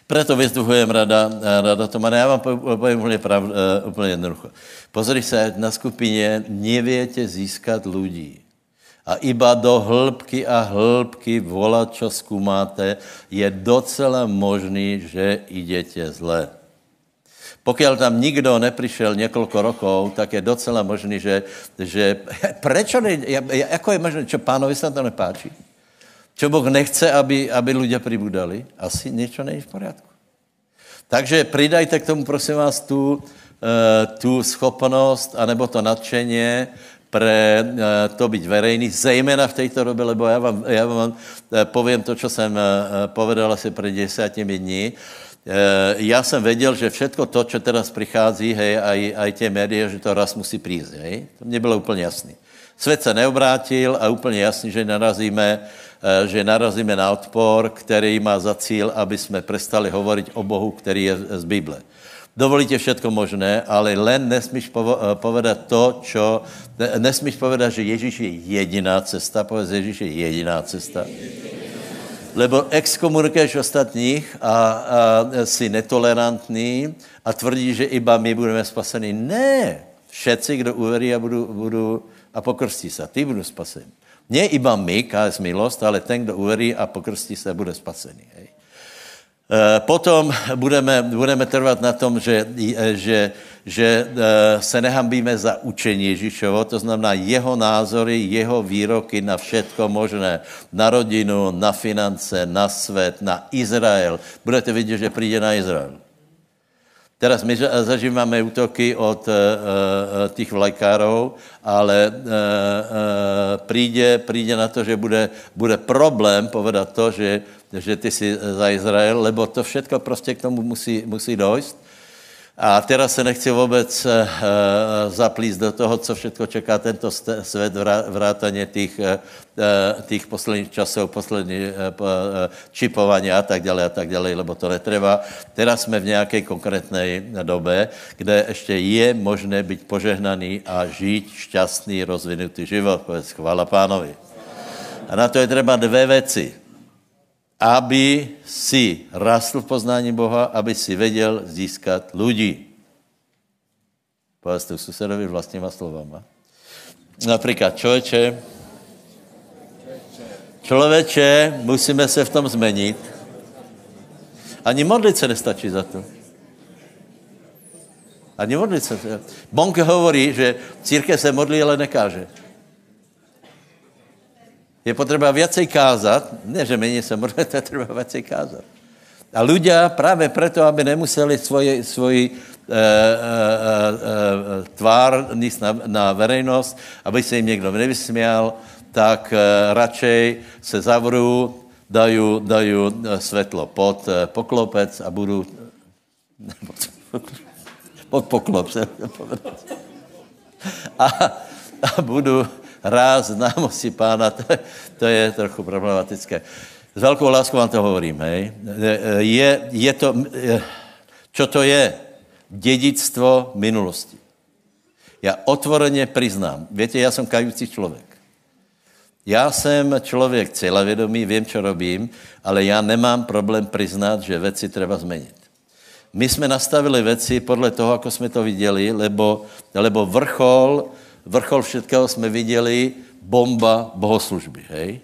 Preto vyzdvuhujem rada, rada Tomana. Já vám povím úplně, prav, úplně jednoducho. Pozri se, na skupině nevětě získat lidí a iba do hĺbky a hĺbky volat, čo zkoumáte, je docela možný, že idete zle. Pokud tam nikdo neprišel několik rokov, tak je docela možný, že, že prečo ne, jako je možné, čo pánovi se to nepáčí? Čo Boh nechce, aby, aby ľudia pribudali? Asi něco není v poriadku. Takže pridajte k tomu, prosím vás, tu, uh, tu schopnost, anebo to nadšení, pre eh, to být verejný, zejména v této době, lebo já vám, já vám eh, povím to, co jsem eh, povedal asi před desátimi dní. Já jsem věděl, že všetko to, co teraz přichází, hej, aj, aj tě média, že to raz musí přijít, hej. To mě bylo úplně jasný. Svět se neobrátil a úplně jasný, že narazíme, že narazíme na odpor, který má za cíl, aby jsme prestali hovoriť o Bohu, který je z Bible. Dovolíte všetko možné, ale len nesmíš povedat to, čo... Nesmíš povedat, že Ježíš je jediná cesta, povedz, Ježíš je jediná cesta. Lebo exkomunikuješ ostatních a, a jsi netolerantní a tvrdí, že iba my budeme spaseni. Ne, všetci, kdo uverí a, budu, budu, a pokrstí se, ty budou spaseni. Ne iba my, KS milost, ale ten, kdo uverí a pokrstí se, bude spasený. Hej. Eh, potom budeme, budeme trvat na tom, že, eh, že, že eh, se nehambíme za učení Ježíšovo, to znamená jeho názory, jeho výroky na všetko možné, na rodinu, na finance, na svět, na Izrael. Budete vidět, že přijde na Izrael. Teraz my zažíváme útoky od těch vlajkárov, ale přijde, přijde na to, že bude, bude problém povedat to, že že ty jsi za Izrael, lebo to všetko prostě k tomu musí, musí dojít. A teraz se nechci vůbec uh, zaplíst do toho, co všechno čeká tento svět, vrátaně těch, uh, těch posledních časů, poslední uh, čipování a tak dále a tak dále, lebo to netrvá. Teraz jsme v nějaké konkrétné době, kde ještě je možné být požehnaný a žít šťastný, rozvinutý život. Chvála pánovi. A na to je třeba dvě věci aby si rastl v poznání Boha, aby si věděl získat lidi. Povedz susedovi vlastníma slovama. Například člověče, člověče, musíme se v tom změnit. Ani modlit se nestačí za to. Ani modlit se. Bonk hovorí, že církev se modlí, ale nekáže. Je potřeba viacej kázat, ne, že méně se modlit, to je třeba viacej kázat. A ľudia právě proto, aby nemuseli svoji, svoji e, e, e, tvár níst na, na verejnost, aby se jim někdo nevysměl, tak e, radšej se zavřou, dají, dají světlo pod e, poklopec a budu pod poklop se a, a budu ráz známosti pána, to, to je trochu problematické. S velkou láskou vám to hovorím, hej. Je, je to, čo to je? Dědictvo minulosti. Já otvoreně přiznám, víte, já jsem kající člověk. Já jsem člověk cílevědomý, vím, co robím, ale já nemám problém přiznat, že věci treba změnit. My jsme nastavili věci podle toho, jako jsme to viděli, lebo, lebo vrchol vrchol všetkého jsme viděli bomba bohoslužby, hej?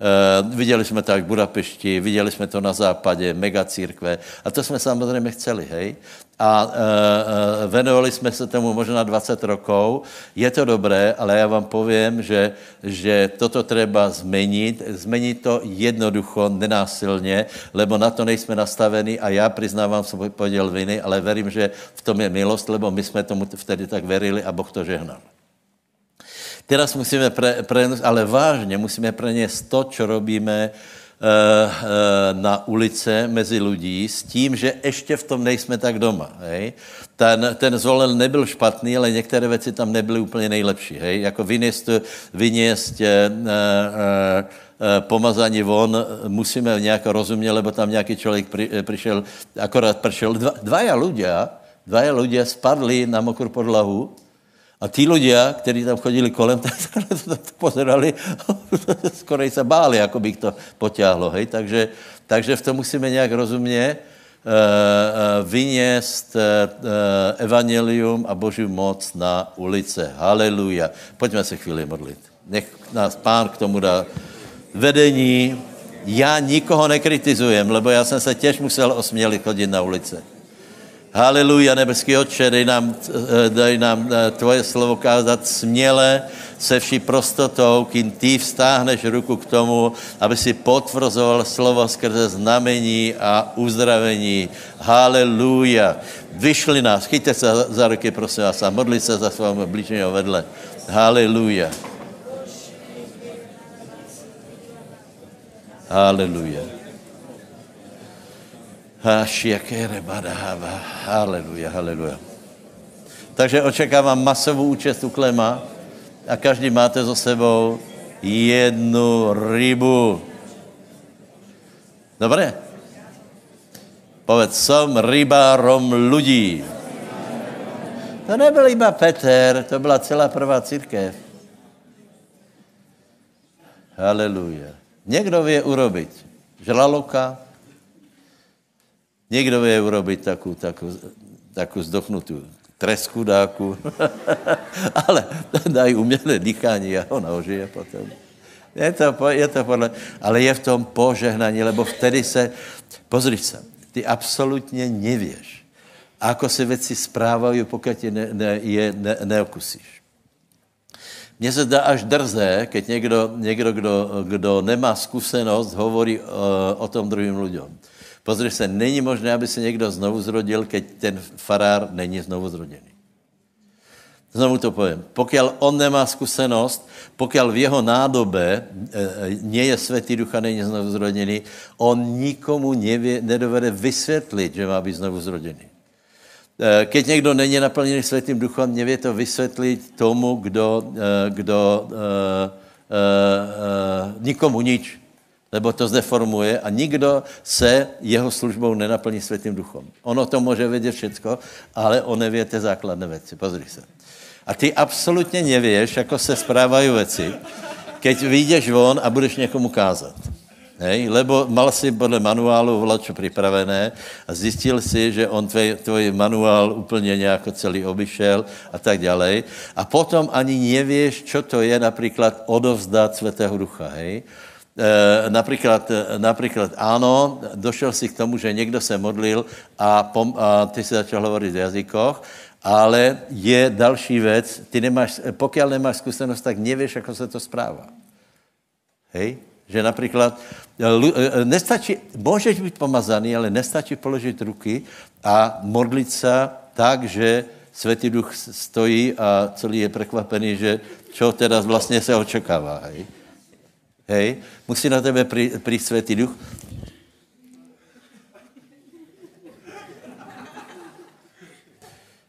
E, viděli jsme to v Budapešti, viděli jsme to na západě, megacírkve a to jsme samozřejmě chceli, hej? A e, e, venovali jsme se tomu možná 20 rokov. Je to dobré, ale já vám povím, že, že toto treba změnit. Změnit to jednoducho, nenásilně, lebo na to nejsme nastaveni a já přiznávám svůj poděl viny, ale verím, že v tom je milost, lebo my jsme tomu vtedy tak verili a Boh to žehnal. Teraz musíme pre, pre, ale vážně musíme preněst to, co robíme uh, uh, na ulice mezi lidí s tím, že ještě v tom nejsme tak doma. Hej? Ten, ten zvolen nebyl špatný, ale některé věci tam nebyly úplně nejlepší. Hej? Jako vyněst, vyněst uh, uh, pomazání von musíme nějak rozumět, lebo tam nějaký člověk pri, přišel, akorát pršel. Dva, dvaja ľudia, dvaja ľudia spadli na mokrou podlahu, a tí ľudia, kteří tam chodili kolem, tak to pozerali, skoro se báli, jako by to potáhlo. Hej? Takže, takže v tom musíme nějak rozumně uh, uh, vyněst uh, evangelium a boží moc na ulice. Haleluja. Pojďme se chvíli modlit. Nech nás pán k tomu dá vedení. Já nikoho nekritizujem, lebo já jsem se těž musel osmělit chodit na ulice. Haleluja, nebeský Otče, dej nám, eh, dej nám eh, tvoje slovo kázat směle, se vší prostotou, kým ty vstáhneš ruku k tomu, aby si potvrzoval slovo skrze znamení a uzdravení. Haleluja. Vyšli nás, chyťte se za ruky, prosím vás, a modli se za svého blížního vedle. Haleluja. Haleluja. Haleluja, haleluja. Takže očekávám masovou účast u Klema a každý máte za sebou jednu rybu. Dobré? Povedz, som rybárom lidí. To nebyl iba Peter, to byla celá prvá církev. Haleluja. Někdo vie urobiť žraloka, někdo vie urobiť takú, takú, takú zdochnutú tresku dáku, ale dají umělé dýchání a ona ožije potom. Je to, je to podle, ale je v tom požehnání, lebo vtedy se, pozri se, ty absolutně nevěš, ako se věci správají, pokud je, ne, ne, je ne, neokusíš. Mně se zdá až drzé, keď někdo, někdo kdo, kdo nemá zkušenost, hovorí uh, o tom druhým lidem. Pozri se, není možné, aby se někdo znovu zrodil, keď ten farár není znovu zrodený. Znovu to povím. Pokud on nemá zkušenost, pokud v jeho nádobe e, nie je světý ducha, není znovu zrodený, on nikomu nevě, nedovede vysvětlit, že má být znovu zrodený. E, keď někdo není naplněný světým duchem, nevě to vysvětlit tomu, kdo, e, kdo e, e, e, nikomu nič lebo to zdeformuje a nikdo se jeho službou nenaplní světým duchom. Ono to může vědět všecko, ale on neví ty základné věci. Pozri se. A ty absolutně nevíš, jako se správají věci, keď vyjdeš von a budeš někomu kázat. Hej? Lebo mal si podle manuálu vlačo připravené a zjistil si, že on tvoj, tvoj manuál úplně nějak celý obyšel a tak dále. A potom ani nevíš, co to je například odovzdat Svatého Ducha. Hej? E, například, například ano, došel si k tomu, že někdo se modlil a, pom, a ty si začal hovorit v jazykoch, ale je další věc, ty nemáš, pokud nemáš zkušenost, tak nevíš, jak se to správá. Hej? Že například, nestačí, můžeš být pomazaný, ale nestačí položit ruky a modlit se tak, že Světý duch stojí a celý je překvapený, že čo teda vlastně se očekává. Hej? Hej? Musí na tebe přijít Světý duch.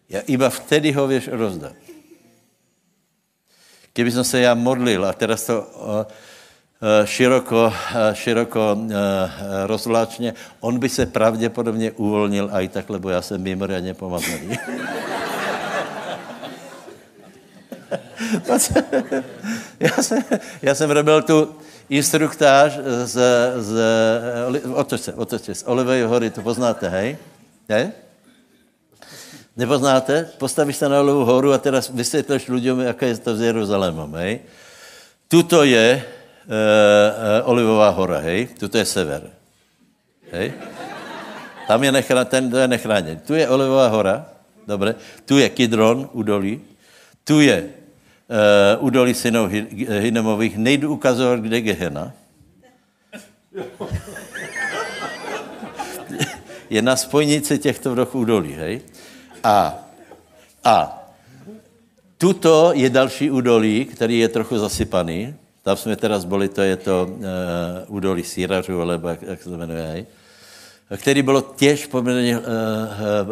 Já iba vtedy ho věš rozdat. Kdyby jsem se já modlil a teraz to široko, široko rozvláčně, on by se pravděpodobně uvolnil a i tak, lebo já jsem mimořádně pomazaný. já, jsem, já jsem robil tu, instruktáž z, z otoč se, otoč se, z Olivej hory, to poznáte, hej? Ne? Nepoznáte? Postavíš se na Olivou horu a teraz vysvětlíš lidem, jaká je to s Jeruzalémem, hej? Tuto je uh, uh, Olivová hora, hej? Tuto je sever. Hej? Tam je nechráněn, ten to je nechráněn. Tu je Olivová hora, dobře. Tu je Kidron, údolí. Tu je uh, údolí synov Hinemových, nejdu ukazovat, kde je Gehena. je na spojnici těchto dvou údolí, hej? A, a tuto je další údolí, který je trochu zasypaný. Tam jsme teraz byli, to je to uh, údolí Sírařů, alebo jak, jak se to jmenuje, hej? Který bylo těž poměrně uh,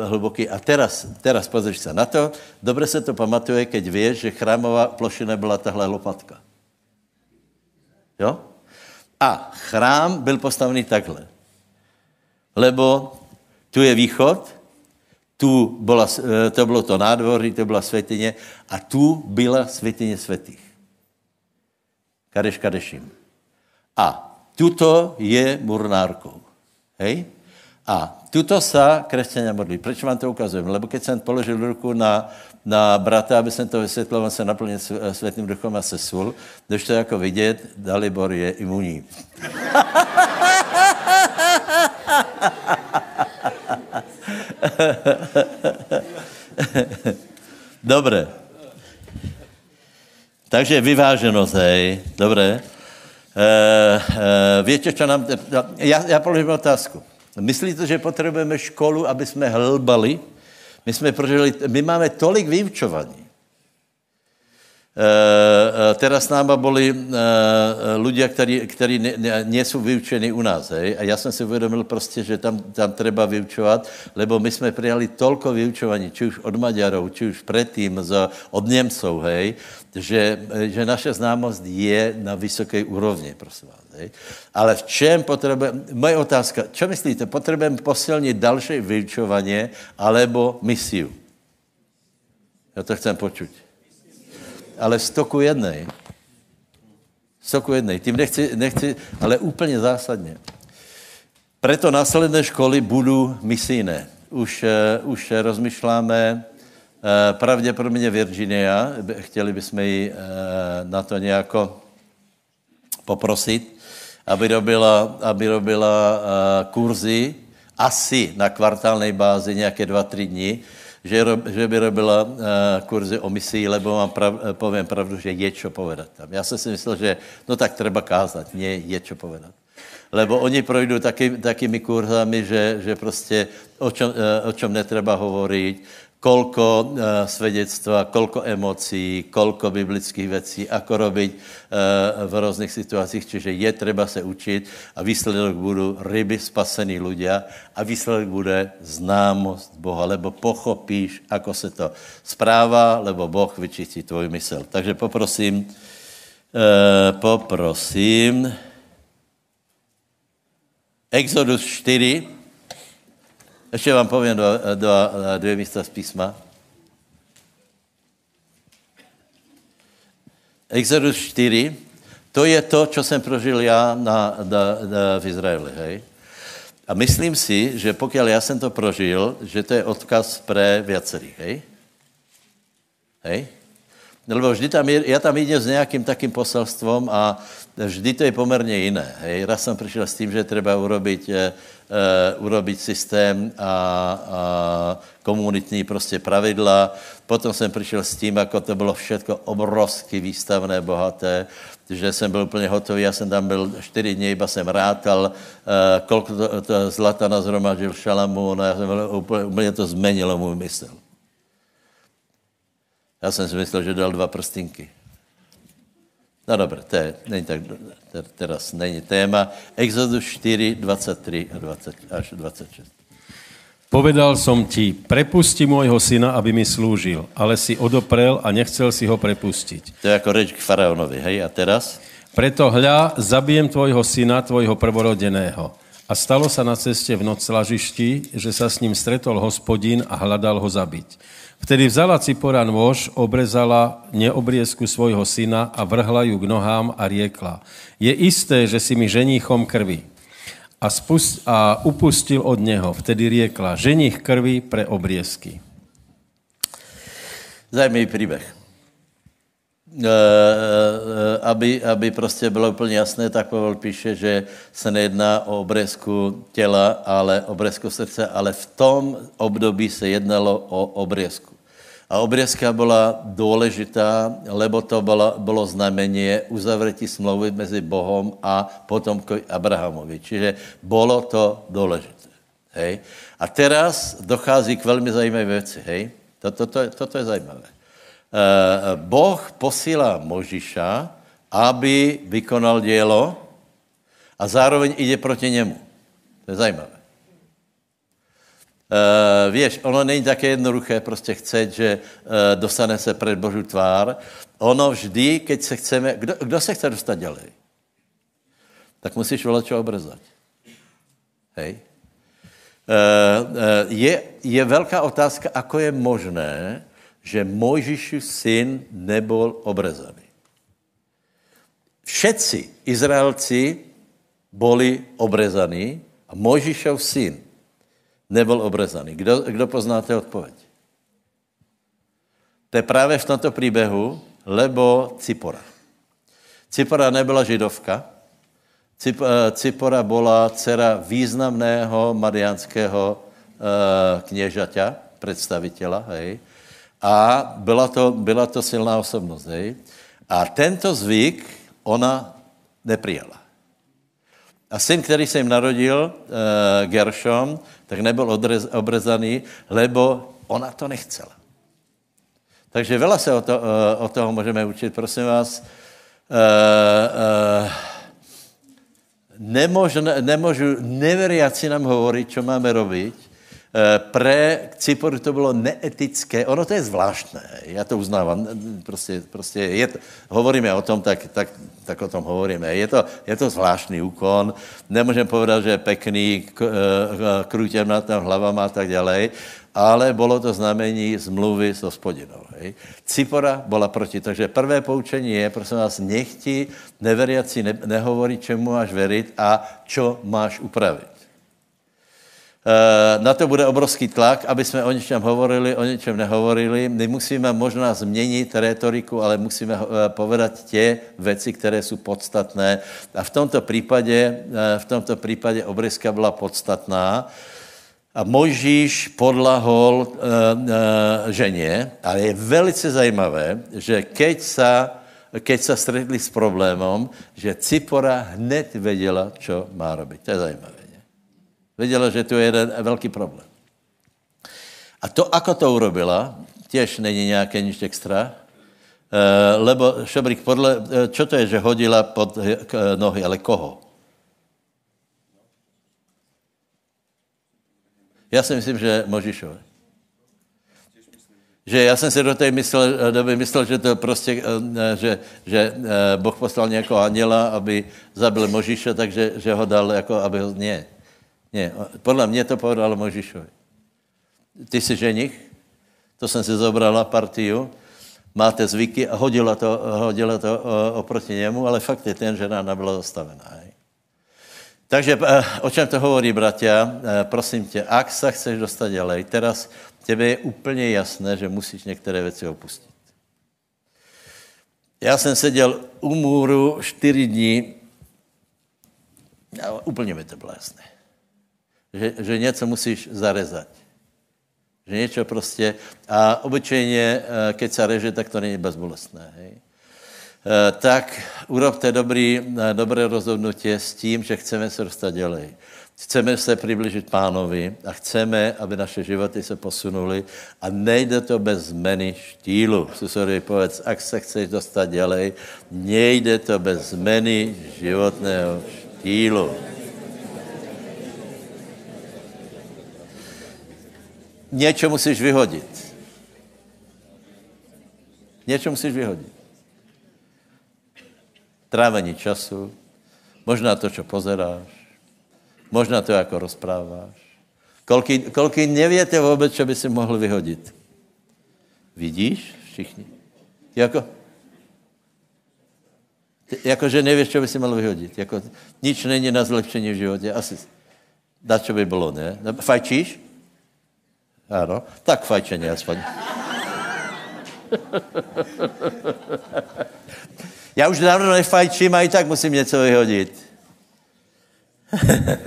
hluboký. A teraz, teraz pozri se na to, dobře se to pamatuje, keď víš, že chrámová plošina byla tahle lopatka. Jo? A chrám byl postavený takhle. Lebo tu je východ, tu byla, eh, to bylo to nádvoří, to byla světyně a tu byla světyně světých. Kadeš kadeším. A tuto je murnárkou. Hej? A tuto sa křesťania modlí. Proč vám to ukazujem? Lebo keď jsem položil ruku na, na brata, aby jsem to vysvětlil, on se naplnil světým duchom a sesul. Když to jako vidět, Dalibor je imunní. Dobré. Takže vyváženost, hej. Dobré. E, e, víte, co nám... Já, já položím otázku. Myslíte, že potřebujeme školu, aby jsme hlbali? My jsme prožili, my máme tolik vyučovaní. Uh, teraz s náma boli uh, ľudia, ktorí, ktorí ne, ne, nie sú vyučení u nás. Hej? A ja som si uvedomil prostě, že tam, tam treba vyučovat, lebo my jsme prijali tolko vyučovaní, či už od Maďarov, či už predtým z, od Němcov, hej? Že, že naše známost je na vysoké úrovni, prosím vás. Hej? Ale v čem potřebujeme, moje otázka, čo myslíte, potřebujeme posilnit další vyučování alebo misiu? Já to chcem počuť ale stoku jednej. Stoku jednej. Tím nechci, nechci, ale úplně zásadně. Preto následné školy budou misijné. Už, uh, už rozmýšláme uh, pravděpodobně Virginia, chtěli bychom ji uh, na to nějako poprosit, aby robila, aby robila uh, kurzy asi na kvartálnej bázi nějaké dva, tři dny, že, že by robila uh, kurzy o misii, lebo vám prav, eh, povím pravdu, že je čo povedat tam. Já jsem si myslel, že no tak treba kázat, nie je čo povedat. Lebo oni projdou taky, takými kurzami, že, že prostě o čem, uh, o čem netreba hovoriť, kolko uh, svědectva, kolko emocí, kolko biblických věcí, ako robiť uh, v různých situacích, čiže je třeba se učit a výsledek budou ryby spasený ľudia a výsledek bude známost Boha, lebo pochopíš, ako se to správa, lebo Boh vyčistí tvoj mysl. Takže poprosím, uh, poprosím, Exodus 4, ještě vám povím dva, dva, dvě místa z písma. Exodus 4, to je to, co jsem prožil já na, na, na, v Izraeli, hej? A myslím si, že pokud já jsem to prožil, že to je odkaz pre viacerých, hej? Hej? Lebo vždy tam, já tam idem s nějakým takým poselstvom a vždy to je poměrně jiné. Hej? Raz jsem přišel s tím, že treba urobiť eh, urobiť systém a, a komunitní prostě pravidla. Potom jsem přišel s tím, jako to bylo všechno obrovsky výstavné, bohaté, že jsem byl úplně hotový, já jsem tam byl čtyři dny, iba jsem rátal, uh, kolik to, to zlata Šalamún a já jsem byl, úplně, úplně to zmenilo můj mysl. Já jsem si myslel, že dal dva prstinky. No dobré, to je, není tak, teraz není téma. Exodus 4, 23 a 20, až 26. Povedal som ti, prepusti môjho syna, aby mi slúžil, ale si odoprel a nechcel si ho prepustiť. To je jako reč k faraonovi, hej? A teraz? Preto hľa, zabijem tvojho syna, tvojho prvorodeného. A stalo sa na ceste v noc lažišti, že sa s ním stretol hospodín a hľadal ho zabiť. Vtedy vzala Cipora nôž, obrezala neobriezku svojho syna a vrhla ju k nohám a riekla. Je isté, že si mi ženíchom krvi. A, spust, a upustil od něho. Vtedy riekla, ženích krvi pre obriezky. Zajímavý příběh. E, e, aby, aby prostě bylo úplně jasné, tak Pavel píše, že se nejedná o obrezku těla, ale obrezku srdce, ale v tom období se jednalo o obrezku. A obrezka byla důležitá, lebo to bylo, bylo znamení uzavřetí smlouvy mezi Bohem a potomkovi Abrahamovi. Čiže bylo to důležité. Hej? A teraz dochází k velmi zajímavé věci. Hej? Toto, to, to, to je zajímavé. Eh, boh posílá Možiša, aby vykonal dělo a zároveň jde proti němu. To je zajímavé. Uh, víš, ono není také jednoduché prostě chce, že uh, dostane se před Boží tvár. Ono vždy, keď se chceme, kdo, kdo se chce dostat dělej? Tak musíš volat obrzat. Hej? Uh, uh, je, je velká otázka, ako je možné, že Mojžišův syn nebyl obrezaný. Všetci Izraelci byli obrezaní a Mojžišov syn nebyl obrezaný. Kdo, kdo poznáte odpověď? To je právě v tomto příběhu, lebo Cipora. Cipora nebyla židovka, Cip, eh, Cipora byla dcera významného mariánského uh, kněžaťa, představitela, hej, a byla to, byla to silná osobnost. Hej? A tento zvyk ona neprijala. A syn, který se jim narodil, uh, Gershom, tak nebyl odrez, obrezaný, lebo ona to nechcela. Takže veľa se o, to, eh, o toho můžeme učit. Prosím vás, uh, uh, nemožné, nemôžu neveriaci nám hovoriť, čo máme robiť. Eh, pre Ciporu to bylo neetické. Ono to je zvláštné, já to uznávám. Prostě, prostě je to, hovoríme o tom, tak, tak, tak o tom hovoríme. Je to, je to zvláštní úkon. Nemůžem povedat, že je pekný, krútěm nad hlavama a tak dále, ale bylo to znamení zmluvy s hospodinou. Hej. Cipora byla proti. Takže prvé poučení je, prosím vás, nechti neveriaci ne, nehovorí, čemu máš verit a čo máš upravit. E, na to bude obrovský tlak, aby jsme o něčem hovorili, o něčem nehovorili. My musíme možná změnit retoriku, ale musíme e, povedat tě věci, které jsou podstatné. A v tomto případě, e, v tomto případě obryska byla podstatná. A Mojžíš podlahol ženě, ale je velice zajímavé, že keď sa, keď sa stretli s problémom, že Cipora hned věděla, co má robiť. To je zajímavé. Věděla, že tu je jeden velký problém. A to, ako to urobila, těž není nějaké nič extra, e, lebo Šobrik podle, čo to je, že hodila pod nohy, ale koho? Já si myslím, že Možišové. Že já jsem si do té myslel, doby myslel, že to prostě, že, že Boh poslal nějakého anděla, aby zabil Možiše, takže že ho dal jako, aby ho... Ne, ne. Podle mě to povedal Možišovi. Ty jsi ženich, to jsem si zobrala partiu, máte zvyky a hodila to, hodila to oproti němu, ale fakt je ten, že rána byla zastavená. Takže eh, o čem to hovorí, bratia? Eh, prosím tě, ak se chceš dostat ďalej, teraz tebe je úplně jasné, že musíš některé věci opustit. Já jsem seděl u můru čtyři dní a úplně mi to bylo jasné. Že, že něco musíš zarezat. Že něco prostě, a obyčejně, eh, keď se reže, tak to není bezbolestné. Hej? Eh, tak urobte dobrý, eh, dobré rozhodnutí s tím, že chceme se dostat dělej. Chceme se přiblížit pánovi a chceme, aby naše životy se posunuly a nejde to bez zmeny štílu. Susory povedz, ak se chceš dostat dělej, nejde to bez zmeny životného štílu. Něco musíš vyhodit. Něco musíš vyhodit trávení času, možná to, co pozeráš, možná to, jako rozpráváš. Kolky, kolky nevíte vůbec, co by si mohl vyhodit? Vidíš všichni? Jako, jako že nevíš, co by si mohl vyhodit. Jako, nič není na zlepšení v životě. Asi dá, co by bylo, ne? Fajčíš? Ano. Tak fajčení aspoň. Já už dávno nefajčím a i tak musím něco vyhodit.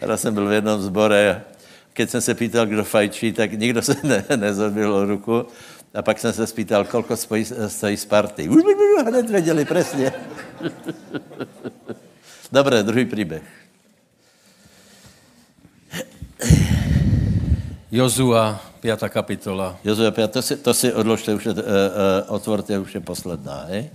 Raz jsem byl v jednom zbore, keď jsem se pýtal, kdo fajčí, tak nikdo se ne, nezodbil ruku. A pak jsem se spýtal, kolko stojí, stojí Sparty. Hned věděli přesně. Dobré, druhý příběh. Jozua, 5. kapitola. Jozua 5, to si, to si odložte, už je, uh, uh, otvorte, už je posledná, hej?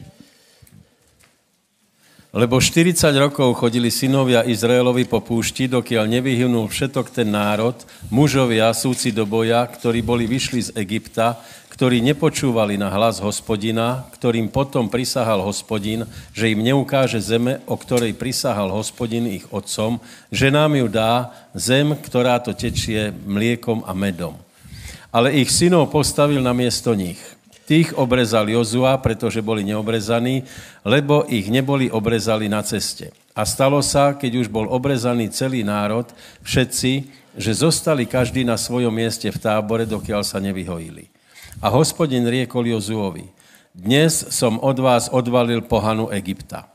Lebo 40 rokov chodili synovia Izraelovi po púšti, dokiaľ nevyhynul všetok ten národ, mužovia, súci do boja, ktorí boli vyšli z Egypta, ktorí nepočúvali na hlas hospodina, ktorým potom prisahal hospodin, že im neukáže zeme, o ktorej prisahal hospodin ich otcom, že nám ju dá zem, ktorá to tečie mliekom a medom. Ale ich synov postavil na miesto nich. Tých obrezal Jozua, pretože boli neobrezaní, lebo ich neboli obrezali na ceste. A stalo sa, keď už bol obrezaný celý národ, všetci, že zostali každý na svojom mieste v tábore, dokiaľ sa nevyhojili. A hospodin riekol Jozuovi, dnes som od vás odvalil pohanu Egypta.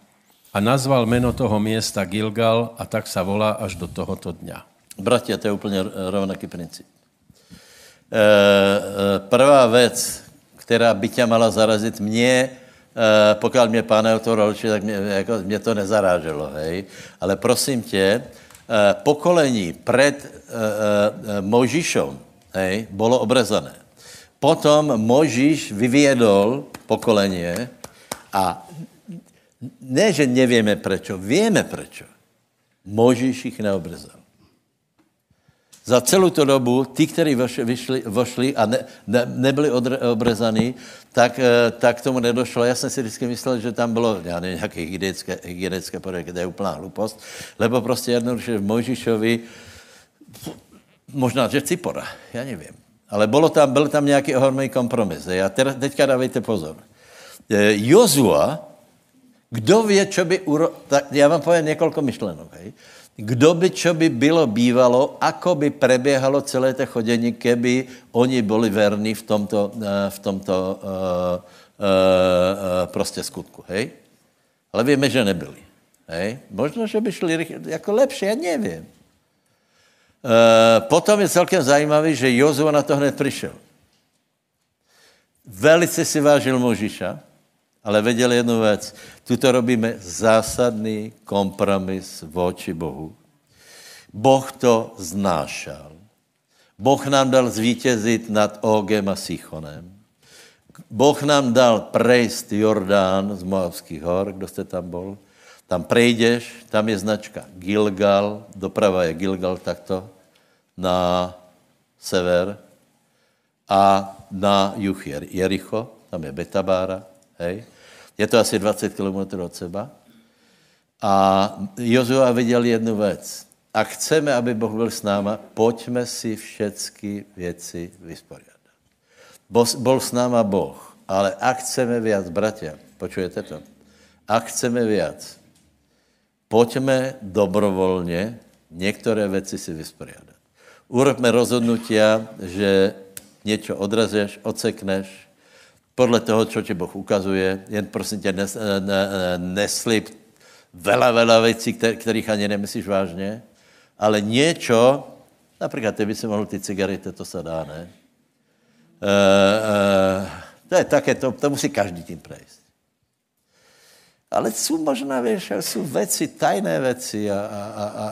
A nazval meno toho miesta Gilgal a tak sa volá až do tohoto dňa. Bratia, to je úplně rovnaký princip. E, prvá věc, která by tě mala zarazit mě, eh, pokud mě pán otevřel oči, tak mě, jako, mě to nezaráželo, hej. Ale prosím tě, pokolení před e, e, Mojžišom, hej, bylo obrezané. Potom Mojžíš vyvědol pokolenie a ne, že nevíme prečo, víme prečo. Mojžíš jich neobrezal. Za celou tu dobu, ty, kteří vyšli, vošli a ne, ne, nebyli odre, obrezaní, tak, eh, tak tomu nedošlo. Já jsem si vždycky myslel, že tam bylo já nevím, nějaké hygienické, hygienické podmínky, to je úplná hlupost, lebo prostě jednoduše v Mojžišovi, možná, že Cipora, já nevím. Ale bylo tam, byl tam nějaký ohromný kompromis. A teda, teďka dávejte pozor. Eh, Jozua, kdo ví, čo by uro... Tak já vám povím několik myšlenok. Hej. Kdo by, čo by bylo bývalo, ako by preběhalo celé to chodění, keby oni byli verní v tomto, eh, v tomto uh, uh, prostě skutku. Hej? Ale víme, že nebyli. Hej? Možno, že by šli jako lepší, já nevím. Uh, potom je celkem zajímavý, že Jozua na to hned přišel. Velice si vážil Možiša, ale věděl jednu věc. Tuto robíme zásadný kompromis voči Bohu. Boh to znášal. Boh nám dal zvítězit nad Ogem a Sichonem. Boh nám dal prejst Jordán z Moabských hor, kdo jste tam bol. Tam prejdeš, tam je značka Gilgal, doprava je Gilgal takto, na sever a na juh Jericho, tam je Betabára, hej. Je to asi 20 km od seba. A Jozua viděl jednu věc. A chceme, aby Boh byl s náma, pojďme si všechny věci vysporiadat. Bol s náma Boh, ale a chceme viac, bratia, počujete to? A chceme viac, pojďme dobrovolně některé věci si vysporiadat. Urobme rozhodnutia, že něco odrazeš, odsekneš, podle toho, co ti Boh ukazuje, jen prosím tě, nes, ne, ne, neslib vela, vela věcí, kterých ani nemyslíš vážně, ale něco, například ty by si mohl ty cigarety, to se dá, ne? E, e, to je také, to, to musí každý tím prejsť. Ale jsou možná, víš, jsou věci, tajné věci a, a, a, a,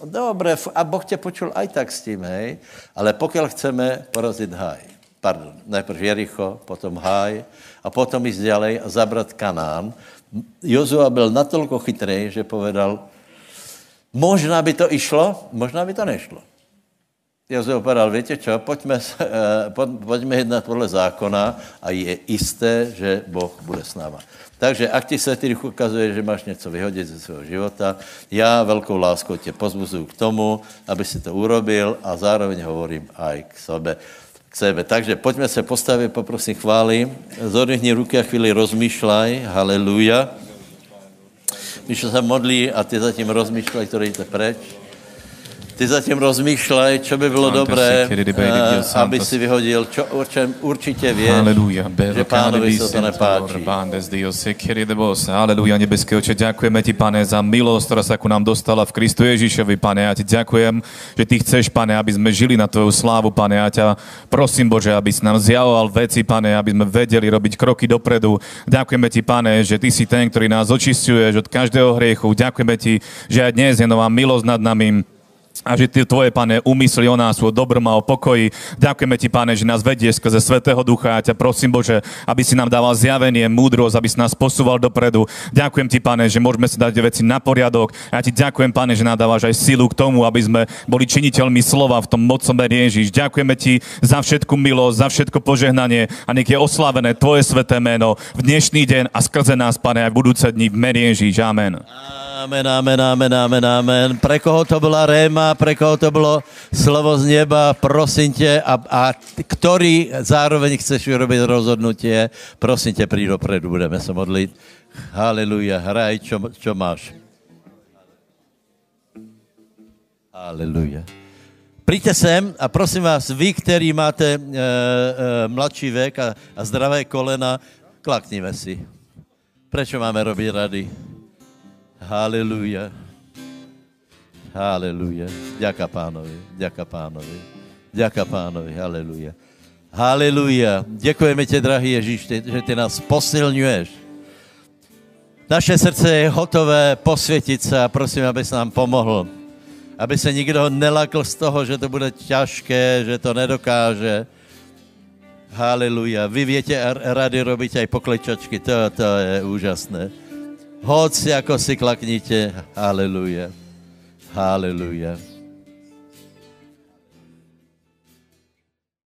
a dobré, a Boh tě počul aj tak s tím, hej, ale pokud chceme porazit haj, pardon, najprv Jericho, potom Haj a potom jít ďalej a zabrat Kanán. Jozua byl natolko chytrý, že povedal, možná by to išlo, možná by to nešlo. Jozua povedal, víte čo, pojďme, pojďme jednat podle zákona a je jisté, že Boh bude s náma. Takže ak ti světý duch ukazuje, že máš něco vyhodit ze svého života, já velkou láskou tě pozbuzuju k tomu, aby si to urobil a zároveň hovorím aj k sobě sebe. Takže pojďme se postavit, poprosím chvály. Zodvihni ruky a chvíli rozmýšlej. Haleluja. Míšo se modlí a ty zatím rozmýšlej, to jdete preč. Ty zatím rozmýšlej, čo by bylo dobré, eh, aby si vyhodil, čo, o čem určitě věš, že pánovi se to nepáčí. Aleluja, nebeský oče, ďakujeme ti, pane, za milosť, ktorá sa ku nám dostala v Kristu Ježišovi, pane. Ja ti ďakujem, že ty chceš, pane, aby sme žili na tvoju slávu, pane. Ja ťa prosím, Bože, aby si nám zjavoval veci, pane, aby sme vedeli robiť kroky dopredu. Ďakujeme ti, pane, že ty si ten, ktorý nás očistuješ od každého hriechu. Ďakujeme ti, že aj dnes je nová milosť nad nami a že ty tvoje, pane, úmysly o nás o dobrom a o pokoji. Ďakujeme ti, pane, že nás vedieš skrze Svetého Ducha. Ja ťa prosím, Bože, aby si nám dával zjavenie, múdrosť, aby si nás posúval dopredu. Ďakujem ti, pane, že môžeme sa dať veci na poriadok. Ja ti ďakujem, pane, že nám dávaš aj silu k tomu, aby sme boli činiteľmi slova v tom mocom Ježiš. Ďakujeme ti za všetku milosť, za všetko požehnanie a nech je oslávené tvoje sveté meno v dnešný deň a skrze nás, pane, aj v budúce dní v Ježíš. Amen. Amen, amen, amen, amen, amen. Pre koho to byla réma, pre koho to bylo slovo z neba, prosím tě, a, a který zároveň chceš urobit rozhodnutie, prosím tě, přijď dopredu, budeme se modlit. Haleluja, hraj, čo, čo máš. Haleluja. Přijďte sem a prosím vás, vy, který máte e, e, mladší věk a, a zdravé kolena, klakníme si. Proč máme robit rady? Haleluja. Haleluja. Ďaká pánovi, ďaká pánovi, ďaká pánovi, haleluja. Haleluja. Děkujeme tě, drahý Ježíš, že ty nás posilňuješ. Naše srdce je hotové posvětit se a prosím, abys nám pomohl. Aby se nikdo nelakl z toho, že to bude těžké, že to nedokáže. Haleluja. Vy větě rady robiť aj poklečačky, to, to je úžasné. Hoď si, jako si klaknite. Haleluja. Haleluja.